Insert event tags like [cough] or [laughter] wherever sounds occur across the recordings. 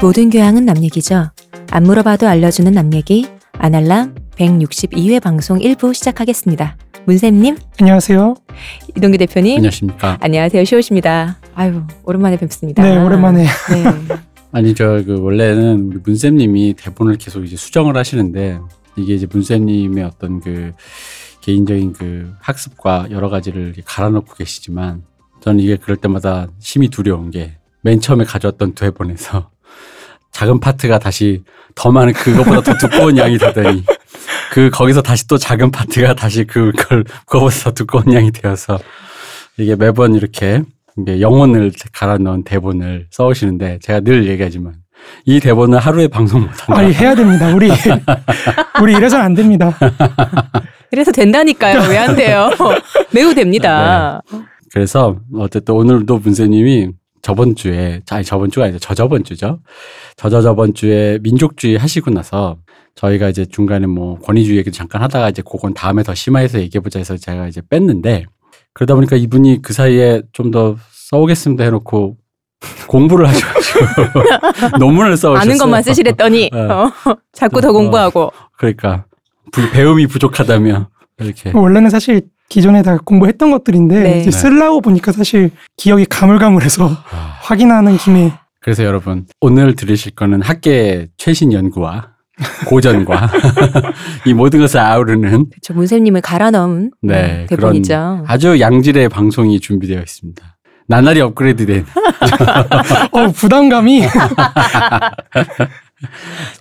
모든 교양은 남 얘기죠. 안 물어봐도 알려주는 남 얘기 아날람 162회 방송 1부 시작하겠습니다. 문쌤님, 안녕하세요. 이동규 대표님, 안녕하십니까. 안녕하세요. 시옷입니다. 아유 오랜만에 뵙습니다. 네, 오랜만에. 네. [laughs] 아니 저 그 원래는 우리 문쌤님이 대본을 계속 이제 수정을 하시는데 이게 이제 문쌤님의 어떤 그 개인적인 그 학습과 여러 가지를 갈아넣고 계시지만 저는 이게 그럴 때마다 심히 두려운 게 맨 처음에 가져왔던 대본에서 작은 파트가 다시 더 많은 그것보다 더 두꺼운 양이 되더니 그 거기서 다시 또 작은 파트가 다시 그걸 그거보다 더 두꺼운 양이 되어서 이게 매번 이렇게 이게 영혼을 갈아 넣은 대본을 써오시는데 제가 늘 얘기하지만 이 대본을 하루에 방송 못한다. 아니 해야 됩니다. 우리 [laughs] 우리 이래서는 안 됩니다. 이래서 된다니까요. 왜 안 돼요? 매우 됩니다. 그래서 어쨌든 오늘도 문세님이 저번 주에 아니 저번 주가 아니라 저저번 주죠. 저저저번 주에 민족주의 하시고 나서 저희가 이제 중간에 뭐 권위주의 얘기도 잠깐 하다가 이제 그건 다음에 더 심화해서 얘기해보자 해서 제가 이제 뺐는데 그러다 보니까 이분이 그 사이에 좀 더 써오겠습니다 해놓고 [laughs] 공부를 하셔가지고 [laughs] 논문을 써오셨어요. 아는 것만 쓰시랬더니 [laughs] 네. 어, 자꾸 더 어. 공부하고 그러니까 부- 배움이 부족하다며 이렇게 원래는 사실 기존에 다 공부했던 것들인데 네. 이제 네. 쓰려고 보니까 사실 기억이 가물가물해서 아, [laughs] 확인하는 김에 그래서 여러분 오늘 들으실 거는 학계 최신 연구와 고전과 [laughs] 이 모든 것을 아우르는 저 문쌤님을 갈아 넣은 네, 대본이죠. 아주 양질의 방송이 준비되어 있습니다. 나날이 업그레이드된 [laughs] 어 부담감이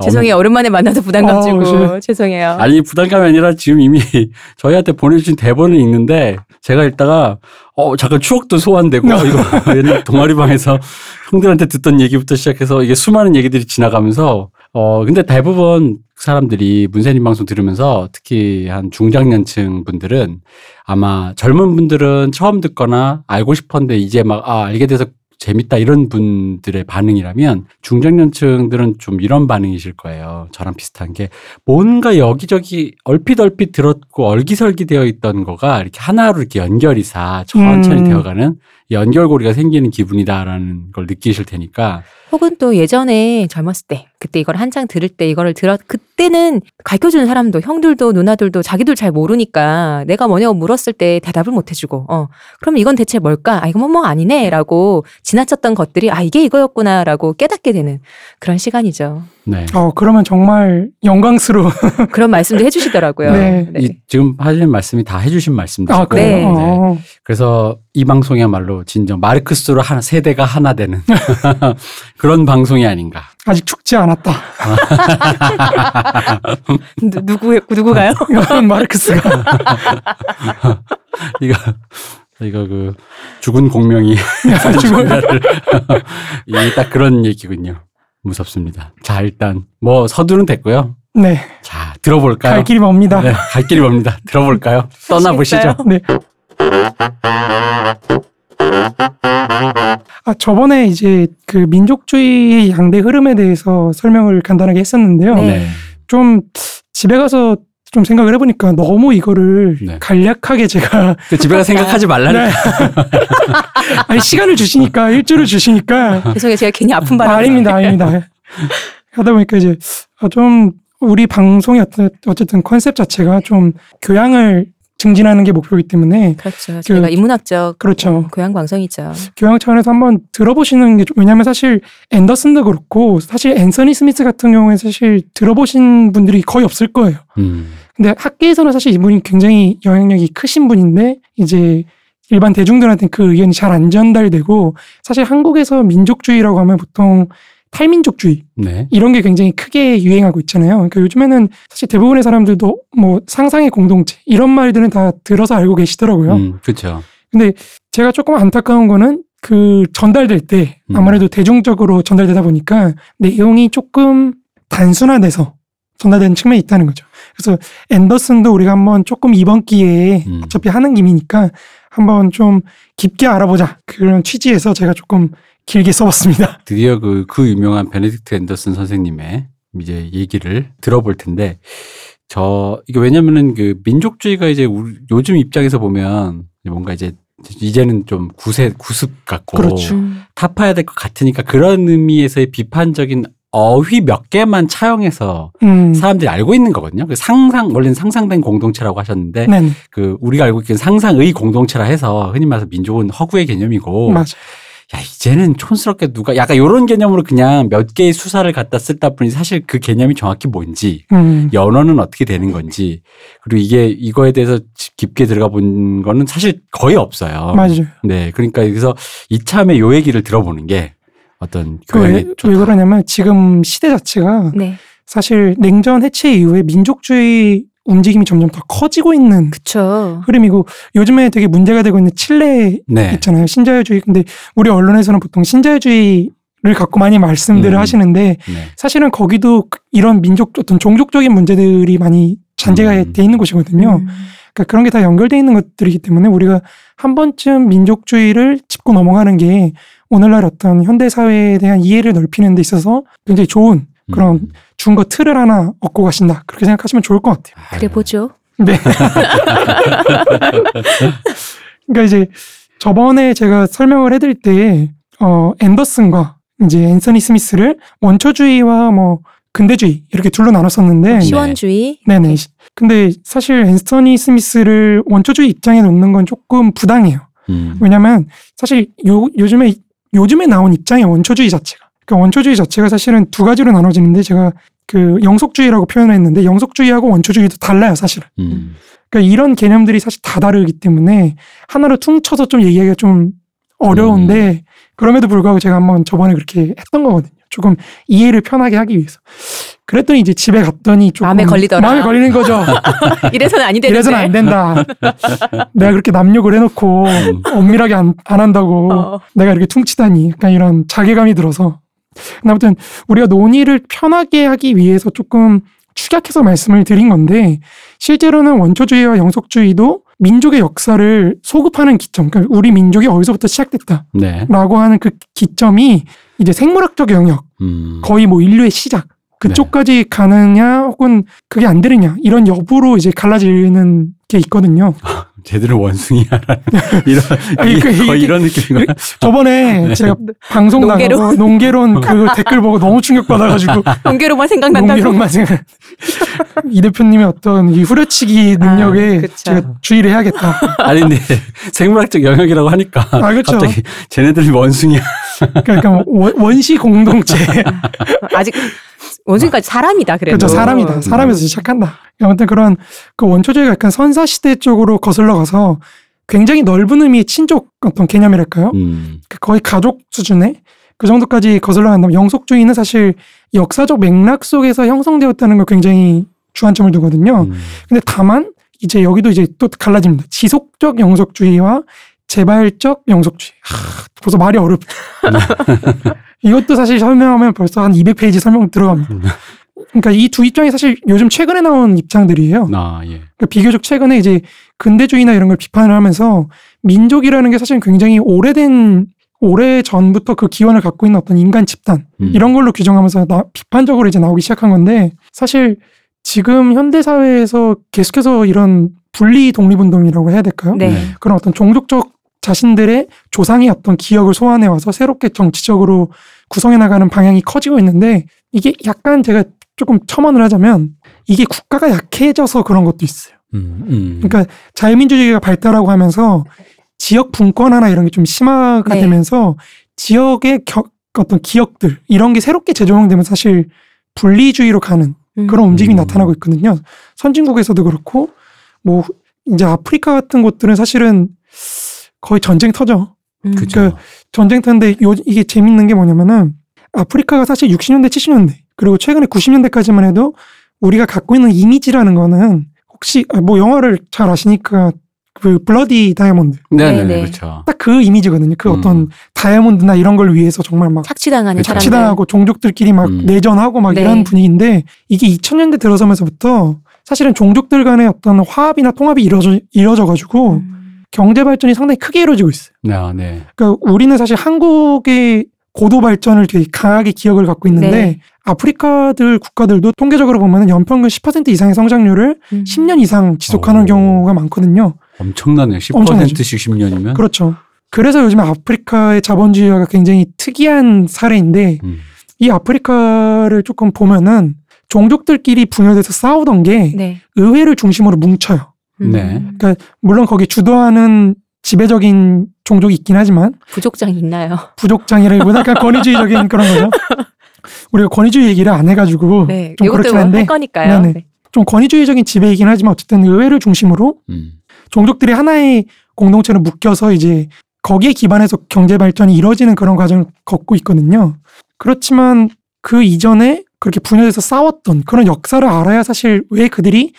죄송해요. 오랜만에 만나서 부담감 어, 주고 저- 죄송해요. 아니 부담감이 아니라 지금 이미 [laughs] 저희한테 보내주신 대본을 읽는데 제가 읽다가 어 잠깐 추억도 소환되고 이거 [laughs] 옛날 동아리방에서 형들한테 듣던 얘기부터 시작해서 이게 수많은 얘기들이 지나가면서 어 근데 대부분 사람들이 문세님 방송 들으면서 특히 한 중장년층 분들은 아마 젊은 분들은 처음 듣거나 알고 싶었는데 이제 막 아 알게 돼서 재밌다 이런 분들의 반응이라면 중장년층들은 좀 이런 반응이실 거예요. 저랑 비슷한 게 뭔가 여기저기 얼핏얼핏 들었고 얼기설기 되어 있던 거가 이렇게 하나로 이렇게 연결이 사 천천히 음. 되어가는 연결고리가 생기는 기분이다라는 걸 느끼실 테니까. 혹은 또 예전에 젊었을 때 그때 이걸 한창 들을 때 이거를 들었 그때는 가르쳐 주는 사람도 형들도 누나들도 자기들 잘 모르니까 내가 뭐냐고 물었을 때 대답을 못 해주고 어 그럼 이건 대체 뭘까? 아 이건 뭐, 뭐 아니네라고 지나쳤던 것들이 아 이게 이거였구나라고 깨닫게 되는 그런 시간이죠 네. 어 그러면 정말 영광스러워. [laughs] 그런 말씀도 해주시더라고요 네. 이 지금 하시는 말씀이 다 해주신 말씀들이고 아 그래요. 네. 어. 그래서 이 방송이야말로 진정 마르크스로 하나 세대가 하나 되는 [laughs] 그런 방송이 아닌가. 아직 죽지 않았다. [laughs] 누, 누구 누구가요 마르크스가 이거 이거 그 죽은 공명이 이게 딱 그런 얘기군요. 무섭습니다. 자 일단 뭐 서두는 됐고요. 네. 자 들어볼까요? 갈 길이 멉니다. 네, 갈 길이 멉니다. 들어볼까요? [laughs] 떠나보시죠. 네. 아, 저번에 이제 그 민족주의의 양대 흐름에 대해서 설명을 간단하게 했었는데요. 네. 네. 좀 집에 가서 좀 생각을 해보니까 너무 이거를 네. 간략하게 제가 그 집에 가 생각하지 [laughs] 말라니까. 네. [laughs] 아니 시간을 주시니까 일주를 주시니까 죄송해요 제가 괜히 아픈 아, 바람 아닙니다 아닙니다 하다 보니까 이제 아, 좀 우리 방송의 어떤- 어쨌든 컨셉 자체가 좀 교양을 증진하는 게 목표이기 때문에 그렇죠. 저희가 인문학적 그렇죠. 교양 방송이죠. 교양 차원에서 한번 들어보시는 게 좀, 왜냐하면 사실 앤더슨도 그렇고 사실 앤서니 스미스 같은 경우에 사실 들어보신 분들이 거의 없을 거예요. 음, 근데 학계에서는 사실 이분이 굉장히 영향력이 크신 분인데 이제 일반 대중들한테는 그 의견이 잘 안 전달되고 사실 한국에서 민족주의라고 하면 보통 탈민족주의 네. 이런 게 굉장히 크게 유행하고 있잖아요. 그러니까 요즘에는 사실 대부분의 사람들도 뭐 상상의 공동체 이런 말들은 다 들어서 알고 계시더라고요. 음, 그렇죠. 근데 제가 조금 안타까운 거는 그 전달될 때 음. 아무래도 대중적으로 전달되다 보니까 내용이 조금 단순화돼서 전달되는 측면이 있다는 거죠. 그래서 앤더슨도 우리가 한번 조금 이번 기회에 음. 어차피 하는 김이니까 한번 좀 깊게 알아보자 그런 취지에서 제가 조금 길게 써봤습니다. [laughs] 드디어 그, 그 유명한 베네딕트 앤더슨 선생님의 이제 얘기를 들어볼 텐데, 저, 이게 왜냐면은 그 민족주의가 이제 우리 요즘 입장에서 보면 뭔가 이제 이제는 좀 구세 구습 같고 그렇죠. 음. 타파해야 될 것 같으니까 그런 의미에서의 비판적인 어휘 몇 개만 차용해서 음. 사람들이 알고 있는 거거든요. 그 상상 원래는 상상된 공동체라고 하셨는데 네네. 그 우리가 알고 있는 상상의 공동체라 해서 흔히 말해서 민족은 허구의 개념이고 맞아. 야 이제는 촌스럽게 누가 약간 이런 개념으로 그냥 몇 개의 수사를 갖다 쓰다 보니 사실 그 개념이 정확히 뭔지 음. 연어는 어떻게 되는 건지 그리고 이게 이거에 대해서 깊게 들어가 본 거는 사실 거의 없어요. 맞아요. 네, 그러니까 그래서 이참에 요 얘기를 들어보는 게 어떤 그 교양에 왜, 좋다. 왜 그러냐면 지금 시대 자체가 네. 사실 냉전 해체 이후에 민족주의 움직임이 점점 더 커지고 있는 그쵸. 흐름이고 요즘에 되게 문제가 되고 있는 칠레 네, 있잖아요. 신자유주의. 근데 우리 언론에서는 보통 신자유주의 를 갖고 많이 말씀들을 음. 하시는데 네. 사실은 거기도 그- 이런 민족 어떤 종족적인 문제들이 많이 잔재가 음. 돼 있는 곳이거든요. 음. 그러니까 그런 게 다 연결돼 있는 것들이기 때문에 우리가 한 번쯤 민족주의를 짚고 넘어가는 게 오늘날 어떤 현대 사회에 대한 이해를 넓히는 데 있어서 굉장히 좋은 그런 음. 준 거 틀을 하나 얻고 가신다. 그렇게 생각하시면 좋을 것 같아요. 그래 보죠. 네. [laughs] 그러니까 이제 저번에 제가 설명을 해드릴 때, 어, 앤더슨과 이제 앤서니 스미스를 원초주의와 뭐 근대주의 이렇게 둘로 나눴었는데, 네. 시원주의. 네네. 근데 사실 앤서니 스미스를 원초주의 입장에 놓는 건 조금 부당해요. 음. 왜냐면 사실 요, 요즘에, 요즘에 나온 입장의 원초주의 자체가. 그러니까 원초주의 자체가 사실은 두 가지로 나눠지는데 제가 그 영속주의라고 표현을 했는데 영속주의하고 원초주의도 달라요, 사실은. 음. 그러니까 이런 개념들이 사실 다 다르기 때문에 하나로 퉁쳐서 좀 얘기하기가 좀 어려운데 음. 그럼에도 불구하고 제가 한번 저번에 그렇게 했던 거거든요. 조금 이해를 편하게 하기 위해서. 그랬더니 이제 집에 갔더니 조금 마음에 걸리더라. 마음에 걸리는 거죠. [laughs] 이래서는 아니 되는데. 이래서는 안 된다. [laughs] 내가 그렇게 남욕을 해놓고 음. 엄밀하게 안, 안 한다고 어. 내가 이렇게 퉁치다니 약간 이런 자괴감이 들어서 아무튼 우리가 논의를 편하게 하기 위해서 조금 축약해서 말씀을 드린 건데 실제로는 원초주의와 영속주의도 민족의 역사를 소급하는 기점, 그러니까 우리 민족이 어디서부터 시작됐다라고 네. 하는 그 기점이 이제 생물학적 영역, 음. 거의 뭐 인류의 시작 그쪽까지 가느냐 혹은 그게 안 되느냐 이런 여부로 이제 갈라지는 게 있거든요. [laughs] 제대로 원숭이야. [laughs] 이런 아니, 이- 그 거의 이게- 이런 느낌인가? 저번에 제가 방송 농계론. 나가고 [laughs] 농계론 그 댓글 보고 너무 충격받아가지고 [laughs] 공개로만 생각난다고. 농계론만 생각. 이 대표님의 어떤 이 후려치기 능력에 아. 제가 주의를 해야겠다. 아니 근데 생물학적 영역이라고 하니까 아, 그쵸. 갑자기 쟤네들이 원숭이야. 그러니까 뭐 원- 원시 공동체. 아직 원숭이까지 사람이다 그래도. 그렇죠. 사람이다. 사람에서 시작한다. 아무튼 그런 그 원초주의가 약간 선사 시대 쪽으로 거슬러 가서 굉장히 넓은 의미의 친족 어떤 개념이랄까요? 음. 그 거의 가족 수준의 그 정도까지 거슬러 간다면 영속주의는 사실 역사적 맥락 속에서 형성되었다는 걸 굉장히 주안점을 두거든요. 음. 근데 다만 이제 여기도 이제 또 갈라집니다. 지속적 영속주의와 재발적 영속주의. 하, 벌써 말이 어렵죠. 이것도 사실 설명하면 벌써 한 200페이지 설명 들어갑니다. 그러니까 이 두 입장이 사실 요즘 최근에 나온 입장들이에요. 아 예. 그러니까 비교적 최근에 이제 근대주의나 이런 걸 비판을 하면서 민족이라는 게 사실 굉장히 오래된 오래 전부터 그 기원을 갖고 있는 어떤 인간 집단 음. 이런 걸로 규정하면서 나, 비판적으로 이제 나오기 시작한 건데 사실 지금 현대 사회에서 계속해서 이런 분리 독립운동이라고 해야 될까요? 네. 그런 어떤 종족적 자신들의 조상의 어떤 기억을 소환해 와서 새롭게 정치적으로 구성해 나가는 방향이 커지고 있는데 이게 약간 제가 조금 첨언을 하자면 이게 국가가 약해져서 그런 것도 있어요. 음, 음. 그러니까 자유민주주의가 발달하고 하면서 지역 분권화나 이런 게 좀 심화가 네. 되면서 지역의 겨- 어떤 기억들 이런 게 새롭게 재조명되면 사실 분리주의로 가는 음. 그런 움직임이 음. 나타나고 있거든요. 선진국에서도 그렇고 뭐 이제 아프리카 같은 곳들은 사실은 거의 전쟁터죠. 음. 그죠. 전쟁터인데 요 이게 재밌는 게 뭐냐면은 아프리카가 사실 60년대 70년대 그리고 최근에 90년대까지만 해도 우리가 갖고 있는 이미지라는 거는 혹시 아, 뭐 영화를 잘 아시니까 그 블러디 다이아몬드 네네 네, 네. 그렇죠. 딱 그 이미지거든요. 그 음. 어떤 다이아몬드나 이런 걸 위해서 정말 막 착취당하는 그쵸. 사람들. 착취당하고 종족들끼리 막 음. 내전하고 막 네. 이런 분위기인데 이게 2000년대 들어서면서부터 사실은 종족들 간의 어떤 화합이나 통합이 이루어져 이루어져 가지고 음. 경제 발전이 상당히 크게 이루어지고 있어요. 네, 네. 그러니까 우리는 사실 한국의 고도 발전을 되게 강하게 기억을 갖고 있는데 네. 아프리카들 국가들도 통계적으로 보면 연평균 10% 이상의 성장률을 음. 10년 이상 지속하는 오. 경우가 많거든요. 엄청나네요. 엄청나죠. 10%씩 10년이면. 그렇죠. 그래서 요즘 아프리카의 자본주의화가 굉장히 특이한 사례인데 음. 이 아프리카를 조금 보면은 종족들끼리 분열돼서 싸우던 게 네. 의회를 중심으로 뭉쳐요. 음. 네. 물론 거기 주도하는 지배적인 종족이 있긴 하지만 부족장 있나요? 부족장이라기보다 약간 [laughs] 권위주의적인 그런 거죠. 우리가 권위주의 얘기를 안 해가지고 네. 좀 그렇긴 한데 할 거니까요. 네네. 네. 좀 권위주의적인 지배이긴 하지만 어쨌든 의회를 중심으로 음. 종족들이 하나의 공동체로 묶여서 이제 거기에 기반해서 경제 발전이 이루어지는 그런 과정을 걷고 있거든요. 그렇지만 그 이전에 그렇게 분열해서 싸웠던 그런 역사를 알아야 사실 왜 그들이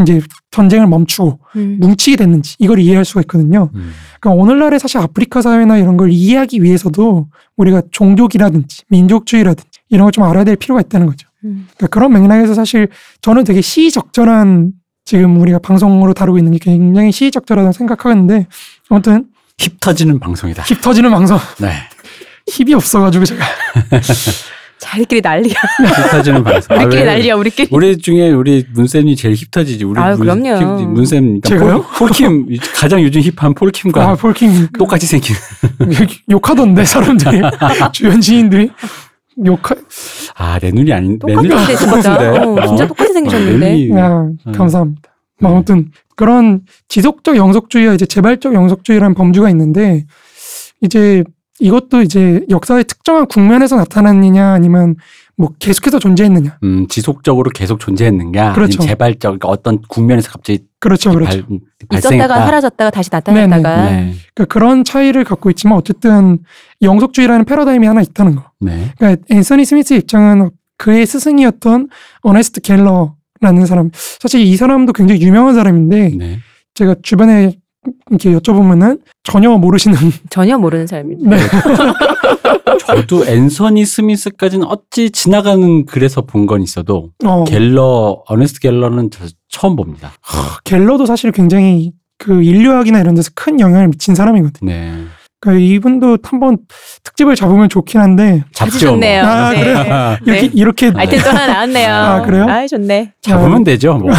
이제 전쟁을 멈추고 음. 뭉치게 됐는지 이걸 이해할 수가 있거든요. 음. 그러니까 오늘날의 사실 아프리카 사회나 이런 걸 이해하기 위해서도 우리가 종족이라든지 민족주의라든지 이런 걸 좀 알아야 될 필요가 있다는 거죠. 음. 그러니까 그런 맥락에서 사실 저는 되게 시의적절한 지금 우리가 방송으로 다루고 있는 게 굉장히 시의적절하다고 생각하는데 아무튼 힙 터지는 방송이다. 힙 터지는 방송 네. hip이 없어가지고 제가 [laughs] 자기끼리 난리야. 힙 터지는 방송. 아, 우리끼리 왜? 난리야. 우리끼리. 우리 중에 우리 문쌤이 제일 힙 터지지. 우리 아유, 문- 그럼요. hip- 문쌤 일단 제가요? 폴, 폴킴 가장 요즘 hip한 폴킴과 아 폴킴 똑같이 생긴. [laughs] 욕하던데 사람들이 [laughs] 주연 지인들이 욕하 아 내 눈이 아닌 내 똑같이 눈이 진짜. 똑같은데? 어, 진짜 똑같이 생기셨는데. 내 눈이- 아, 음. 감사합니다. 네. 아무튼 그런 지속적 영속주의와 이제 재발적 영속주의라는 범주가 있는데 이제 이것도 이제 역사의 특정한 국면에서 나타났느냐 아니면 뭐 계속해서 존재했느냐 음, 지속적으로 계속 존재했는가? 그렇죠. 아니면 재발적 그러니까 어떤 국면에서 갑자기 그렇죠 그렇죠 발, 있었다가. 사라졌다가 다시 나타났다가. 네. 그러니까 그런 차이를 갖고 있지만 어쨌든 영속주의라는 패러다임이 하나 있다는 거 네. 그러니까 앤서니 스미스의 입장은 그의 스승이었던 어네스트 갤러라는 사람 사실 이 사람도 굉장히 유명한 사람인데 네. 제가 주변에 이렇게 여쭤보면은 전혀 모르시는 [laughs] 전혀 모르는 사람입니다. 네. [laughs] 저도 앤서니 스미스까지는 어찌 지나가는 글에서 본 건 있어도 어, 갤러 어네스트 갤러는 저 처음 봅니다. 갤러도 사실 굉장히 그 인류학이나 이런 데서 큰 영향을 미친 사람이거든요. 네. 그러니까 이분도 한번 특집을 잡으면 좋긴 한데. 좋네요. 아, 네. 그래요? 뭐. 이렇게 네. 이렇게 아이템 또 하나 나왔네요. 아, 그래요? 아, 좋네. 잡으면 되죠. 뭐.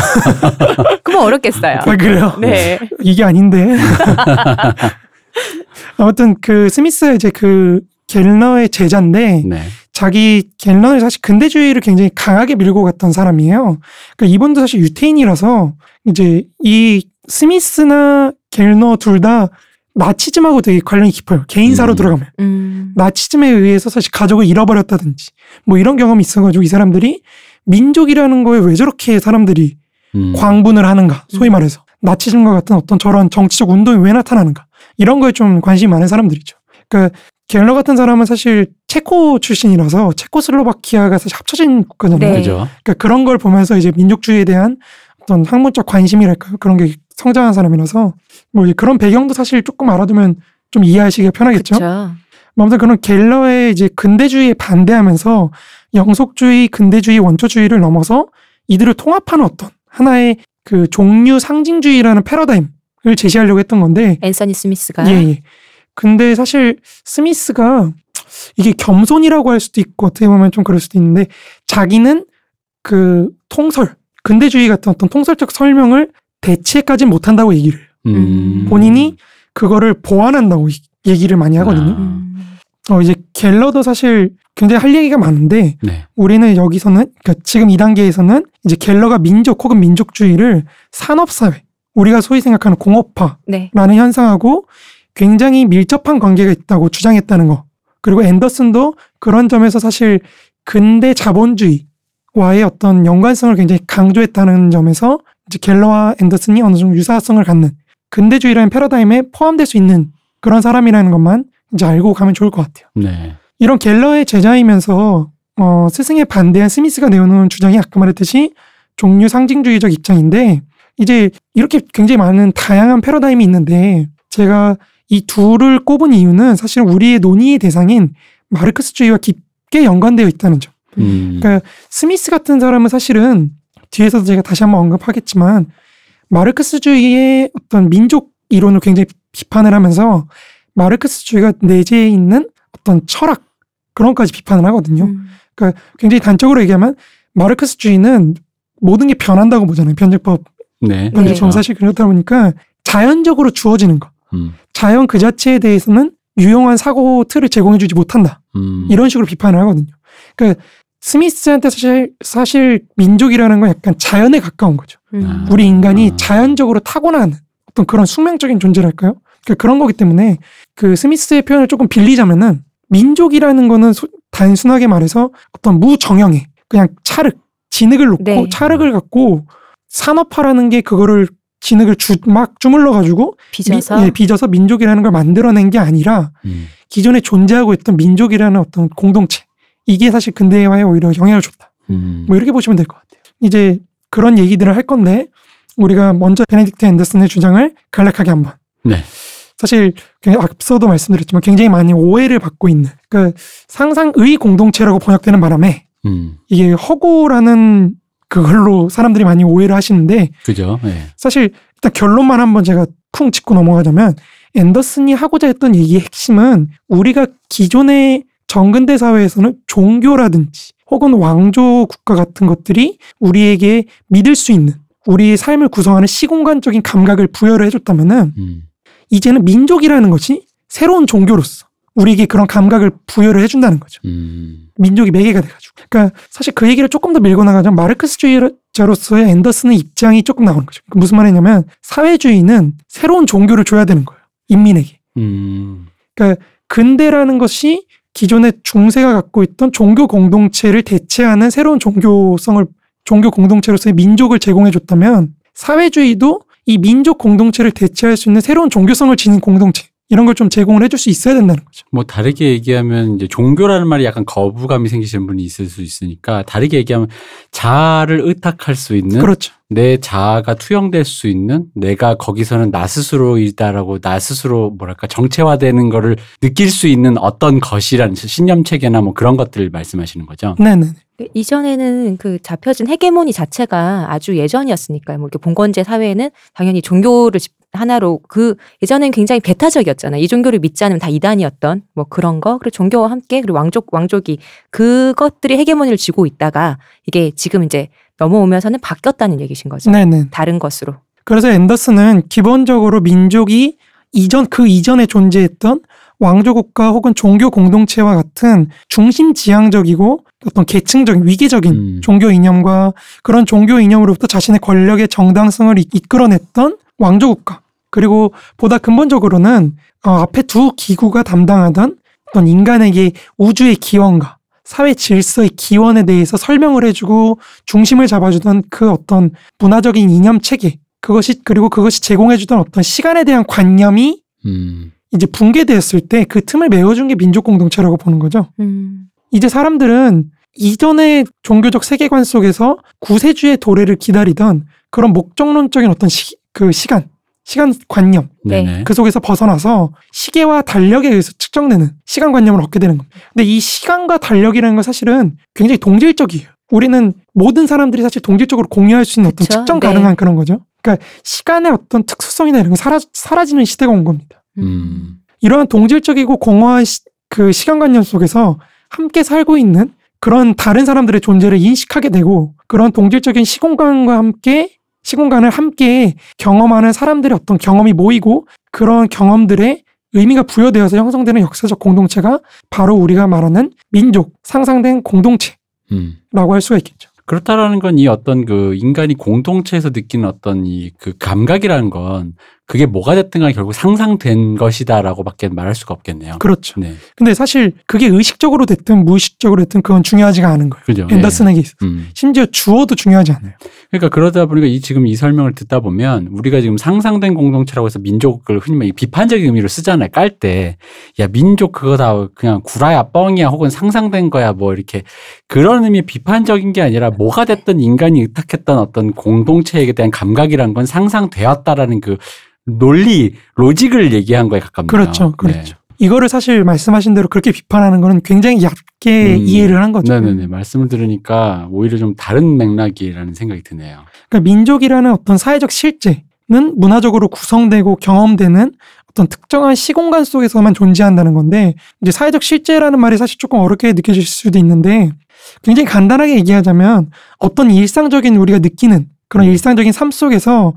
[laughs] 그럼 어렵겠어요. 아, 그래요? 네. 이게 아닌데. [laughs] 아무튼 그 스미스가 이제 그 갤러의 제자인데 네. 자기 갤러는 사실 근대주의를 굉장히 강하게 밀고 갔던 사람이에요. 그러니까 이분도 사실 유태인이라서 이제 이 스미스나 갤러 둘 다 나치즘하고 되게 관련이 깊어요. 개인사로 음. 들어가면. 음. 나치즘에 의해서 사실 가족을 잃어버렸다든지 뭐 이런 경험이 있어가지고 이 사람들이 민족이라는 거에 왜 저렇게 사람들이 음. 광분을 하는가 소위 말해서 나치즘과 같은 어떤 저런 정치적 운동이 왜 나타나는가 이런 거에 좀 관심이 많은 사람들이죠. 그러니까 갤러 같은 사람은 사실 체코 출신이라서 체코슬로바키아가 사실 합쳐진 국가잖아요. 네. 그러니까 그런 걸 보면서 이제 민족주의에 대한 어떤 학문적 관심이랄까요 그런 게 성장한 사람이라서 뭐 그런 배경도 사실 조금 알아두면 좀 이해하시기가 편하겠죠. 그렇죠. 뭐 아무튼 그런 갤러의 이제 근대주의에 반대하면서 영속주의, 근대주의, 원초주의를 넘어서 이들을 통합하는 어떤 하나의 그 종류 상징주의라는 패러다임을 제시하려고 했던 건데 앤서니 스미스가 예, 예. 근데 사실 스미스가 이게 겸손이라고 할 수도 있고 어떻게 보면 좀 그럴 수도 있는데 자기는 그 통설, 근대주의 같은 어떤 통설적 설명을 대체까지 못한다고 얘기를 해요. 음. 본인이 그거를 보완한다고 이- 얘기를 많이 하거든요. 아. 음. 어, 이제 갤러도 사실 굉장히 할 얘기가 많은데 네. 우리는 여기서는 그러니까 지금 이 단계에서는 이제 갤러가 민족 혹은 민족주의를 산업사회 우리가 소위 생각하는 공업화라는 네. 현상하고 굉장히 밀접한 관계가 있다고 주장했다는 거 그리고 앤더슨도 그런 점에서 사실 근대 자본주의와의 어떤 연관성을 굉장히 강조했다는 점에서 이제 갤러와 앤더슨이 어느 정도 유사성을 갖는 근대주의라는 패러다임에 포함될 수 있는 그런 사람이라는 것만 이제 알고 가면 좋을 것 같아요. 네. 이런 갤러의 제자이면서 어, 스승에 반대한 스미스가 내놓은 주장이 아까 말했듯이 종류 상징주의적 입장인데 이제 이렇게 굉장히 많은 다양한 패러다임이 있는데 제가 이 둘을 꼽은 이유는 사실 우리의 논의의 대상인 마르크스주의와 깊게 연관되어 있다는 점. 음. 그러니까 스미스 같은 사람은 사실은 뒤에서도 제가 다시 한번 언급하겠지만 마르크스주의의 어떤 민족 이론을 굉장히 비판을 하면서 마르크스주의가 내재해 있는 어떤 철학 그런 것까지 비판을 하거든요. 음. 굉장히 단적으로 얘기하면 마르크스주의는 모든 게 변한다고 보잖아요. 변제법 네. 변제처럼 네. 사실 그렇다 보니까 자연적으로 주어지는 거. 음. 자연 그 자체에 대해서는 유용한 사고 틀을 제공해주지 못한다. 음. 이런 식으로 비판을 하거든요. 그러니까 스미스한테 사실 사실 민족이라는 건 약간 자연에 가까운 거죠. 음. 우리 인간이 아. 자연적으로 타고난 어떤 그런 숙명적인 존재랄까요? 그러니까 그런 거기 때문에 그 스미스의 표현을 조금 빌리자면은 민족이라는 거는 소- 단순하게 말해서 어떤 무정형의 그냥 찰흙, 진흙을 놓고 네. 찰흙을 갖고 산업화라는 게 그거를 진흙을 주, 막 주물러 가지고 빚어서 예, 빚어서 민족이라는 걸 만들어낸 게 아니라 음. 기존에 존재하고 있던 민족이라는 어떤 공동체 이게 사실 근대화에 오히려 영향을 줬다. 음. 뭐 이렇게 보시면 될 것 같아요. 이제 그런 얘기들을 할 건데 우리가 먼저 베네딕트 앤더슨의 주장을 간략하게 한번. 네. 사실 그 앞서도 말씀드렸지만 굉장히 많이 오해를 받고 있는 그 상상의 공동체라고 번역되는 바람에 음. 이게 허구라는 그걸로 사람들이 많이 오해를 하시는데 그죠. 예. 사실 일단 결론만 한번 제가 쿵 짚고 넘어가자면 앤더슨이 하고자 했던 얘기의 핵심은 우리가 기존의 정근대 사회에서는 종교라든지 혹은 왕조 국가 같은 것들이 우리에게 믿을 수 있는 우리의 삶을 구성하는 시공간적인 감각을 부여를 해줬다면은 음. 이제는 민족이라는 것이 새로운 종교로서 우리에게 그런 감각을 부여를 해준다는 거죠. 음. 민족이 매개가 돼가지고. 그러니까 사실 그 얘기를 조금 더 밀고 나가자면 마르크스주의자로서의 앤더슨의 입장이 조금 나오는 거죠. 그러니까 무슨 말이냐면 사회주의는 새로운 종교를 줘야 되는 거예요. 인민에게. 음. 근대라는 것이 기존의 중세가 갖고 있던 종교 공동체를 대체하는 새로운 종교성을 종교 공동체로서의 민족을 제공해 줬다면 사회주의도 이 민족 공동체를 대체할 수 있는 새로운 종교성을 지닌 공동체 이런 걸 좀 제공을 해줄 수 있어야 된다는 거죠. 뭐 다르게 얘기하면 이제 종교라는 말이 약간 거부감이 생기시는 분이 있을 수 있으니까 다르게 얘기하면 자아를 의탁할 수 있는 그렇죠. 내 자아가 투영될 수 있는 내가 거기서는 나 스스로이다라고 나 스스로 뭐랄까 정체화되는 거를 느낄 수 있는 어떤 것이라는 신념 체계나 뭐 그런 것들을 말씀하시는 거죠. 네네. 네, 이전에는 그 잡혀진 헤게모니 자체가 아주 예전이었으니까요. 뭐 이렇게 봉건제 사회에는 당연히 종교를 집- 하나로 그 예전엔 굉장히 배타적이었잖아요. 이 종교를 믿지 않으면 다 이단이었던 뭐 그런 거 그리고 종교와 함께 그리고 왕족 왕족이 그것들이 헤게모니를 쥐고 있다가 이게 지금 이제 넘어오면서는 바뀌었다는 얘기신 거죠. 네네. 다른 것으로. 그래서 앤더슨은 기본적으로 민족이 이전 그 이전에 존재했던 왕조 국가 혹은 종교 공동체와 같은 중심 지향적이고 어떤 계층적인 위계적인 음. 종교 이념과 그런 종교 이념으로부터 자신의 권력의 정당성을 이- 이끌어냈던 왕조 국가 그리고 보다 근본적으로는 어, 앞에 두 기구가 담당하던 어떤 인간에게 우주의 기원과 사회 질서의 기원에 대해서 설명을 해주고 중심을 잡아주던 그 어떤 문화적인 이념 체계 그것이 그리고 그것이 제공해주던 어떤 시간에 대한 관념이 음. 이제 붕괴되었을 때 그 틈을 메워준 게 민족 공동체라고 보는 거죠. 음. 이제 사람들은 이전의 종교적 세계관 속에서 구세주의 도래를 기다리던 그런 목적론적인 어떤 시, 그 시간, 시간 관념 네. 네네. 그 속에서 벗어나서 시계와 달력에 의해서 측정되는 시간 관념을 얻게 되는 겁니다. 근데 이 시간과 달력이라는 건 사실은 굉장히 동질적이에요. 우리는 모든 사람들이 사실 동질적으로 공유할 수 있는 어떤 그쵸? 측정 네. 가능한 그런 거죠. 그러니까 시간의 어떤 특수성이나 이런 게 사라, 사라지는 시대가 온 겁니다. 음. 이러한 동질적이고 공허한 시, 그 시간 관념 속에서 함께 살고 있는 그런 다른 사람들의 존재를 인식하게 되고 그런 동질적인 시공간과 함께 시공간을 함께 경험하는 사람들의 어떤 경험이 모이고 그런 경험들의 의미가 부여되어서 형성되는 역사적 공동체가 바로 우리가 말하는 민족, 상상된 공동체라고 음. 할 수가 있겠죠. 그렇다라는 건 이 어떤 그 인간이 공동체에서 느끼는 어떤 이 그 감각이라는 건 그게 뭐가 됐든 간에 결국 상상된 것이다라고밖에 말할 수가 없겠네요. 그렇죠. 네. 근데 사실 그게 의식적으로 됐든 무의식적으로 됐든 그건 중요하지가 않은 거예요. 그죠. 앤더슨에게 있어서. 예. 음. 심지어 주어도 중요하지 않아요. 그러니까 그러다 보니까 이 지금 이 설명을 듣다 보면 우리가 지금 상상된 공동체라고 해서 민족을 흔히 말해 비판적인 의미로 쓰잖아요. 깔 때. 야, 민족 그거 다 그냥 구라야 뻥이야 혹은 상상된 거야 뭐 이렇게 그런 의미의 비판적인 게 아니라 뭐가 됐든 인간이 의탁했던 어떤 공동체에 대한 감각이란 건 상상되었다라는 그 논리, 로직을 얘기한 거에 가깝네요. 그렇죠. 그렇죠. 이거를 사실 말씀하신 대로 그렇게 비판하는 거는 굉장히 얕게 음. 이해를 한 거죠. 네네네. 말씀을 들으니까 오히려 좀 다른 맥락이라는 생각이 드네요. 그러니까 민족이라는 어떤 사회적 실제는 문화적으로 구성되고 경험되는 어떤 특정한 시공간 속에서만 존재한다는 건데 이제 사회적 실제라는 말이 사실 조금 어렵게 느껴질 수도 있는데 굉장히 간단하게 얘기하자면 어떤 일상적인 우리가 느끼는 그런 음. 일상적인 삶 속에서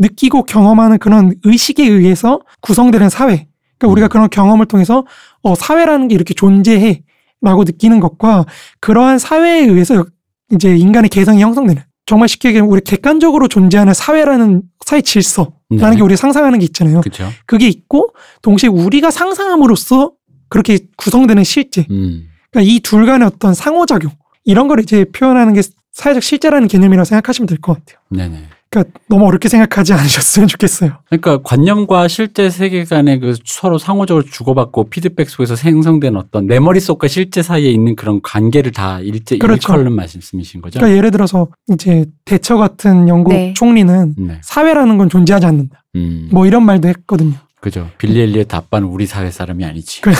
느끼고 경험하는 그런 의식에 의해서 구성되는 사회. 그러니까 우리가 그런 경험을 통해서 어, 사회라는 게 이렇게 존재해. 라고 느끼는 것과 그러한 사회에 의해서 이제 인간의 개성이 형성되는 정말 쉽게 얘기하면 우리 객관적으로 존재하는 사회라는 사회 질서라는 네. 게 우리가 상상하는 게 있잖아요. 그렇죠. 그게 있고 동시에 우리가 상상함으로써 그렇게 구성되는 실제. 음. 그러니까 이 둘 간의 어떤 상호작용 이런 걸 이제 표현하는 게 사회적 실제라는 개념이라고 생각하시면 될 것 같아요. 네네. 그러니까 너무 어렵게 생각하지 않으셨으면 좋겠어요. 그러니까 관념과 실제 세계 간의 그 서로 상호적으로 주고받고 피드백 속에서 생성된 어떤 내 머릿속과 실제 사이에 있는 그런 관계를 다 일제 그렇죠. 일컬는 말씀이신 거죠? 그러니까 예를 들어서 이제 대처 같은 영국 네. 총리는 네. 사회라는 건 존재하지 않는다. 음. 뭐 이런 말도 했거든요. 그죠. 빌리 엘리의 답반은 우리 사회 사람이 아니지. [laughs]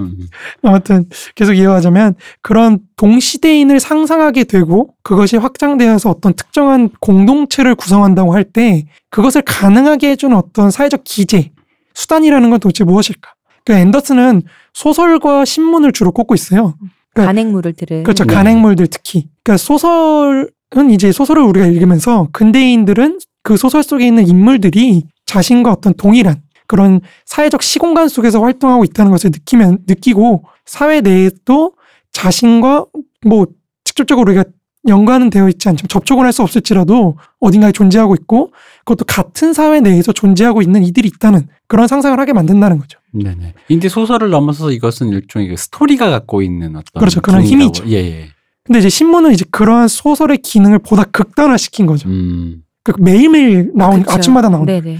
음. 아무튼 계속 이어가자면 그런 동시대인을 상상하게 되고 그것이 확장되어서 어떤 특정한 공동체를 구성한다고 할 때 그것을 가능하게 해주는 어떤 사회적 기제, 수단이라는 건 도대체 무엇일까? 그러니까 앤더슨은 소설과 신문을 주로 꼽고 있어요. 그러니까 간행물을 들은 그렇죠. 네. 간행물들 특히. 그러니까 소설은 이제 소설을 우리가 읽으면서 근대인들은 그 소설 속에 있는 인물들이 자신과 어떤 동일한 그런 사회적 시공간 속에서 활동하고 있다는 것을 느끼면 느끼고 사회 내에도 자신과 뭐 직접적으로 우리가 연관은 되어 있지 않지만 접촉은 할 수 없을지라도 어딘가에 존재하고 있고 그것도 같은 사회 내에서 존재하고 있는 이들이 있다는 그런 상상을 하게 만든다는 거죠. 네네. 인디 소설을 넘어서 이것은 일종의 그 스토리가 갖고 있는 어떤 그렇죠. 그런 힘이죠. 예, 예. 근데 이제 신문은 이제 그러한 소설의 기능을 보다 극단화시킨 거죠. 음. 그 매일매일 나오니까. 아침마다 나오는 네네.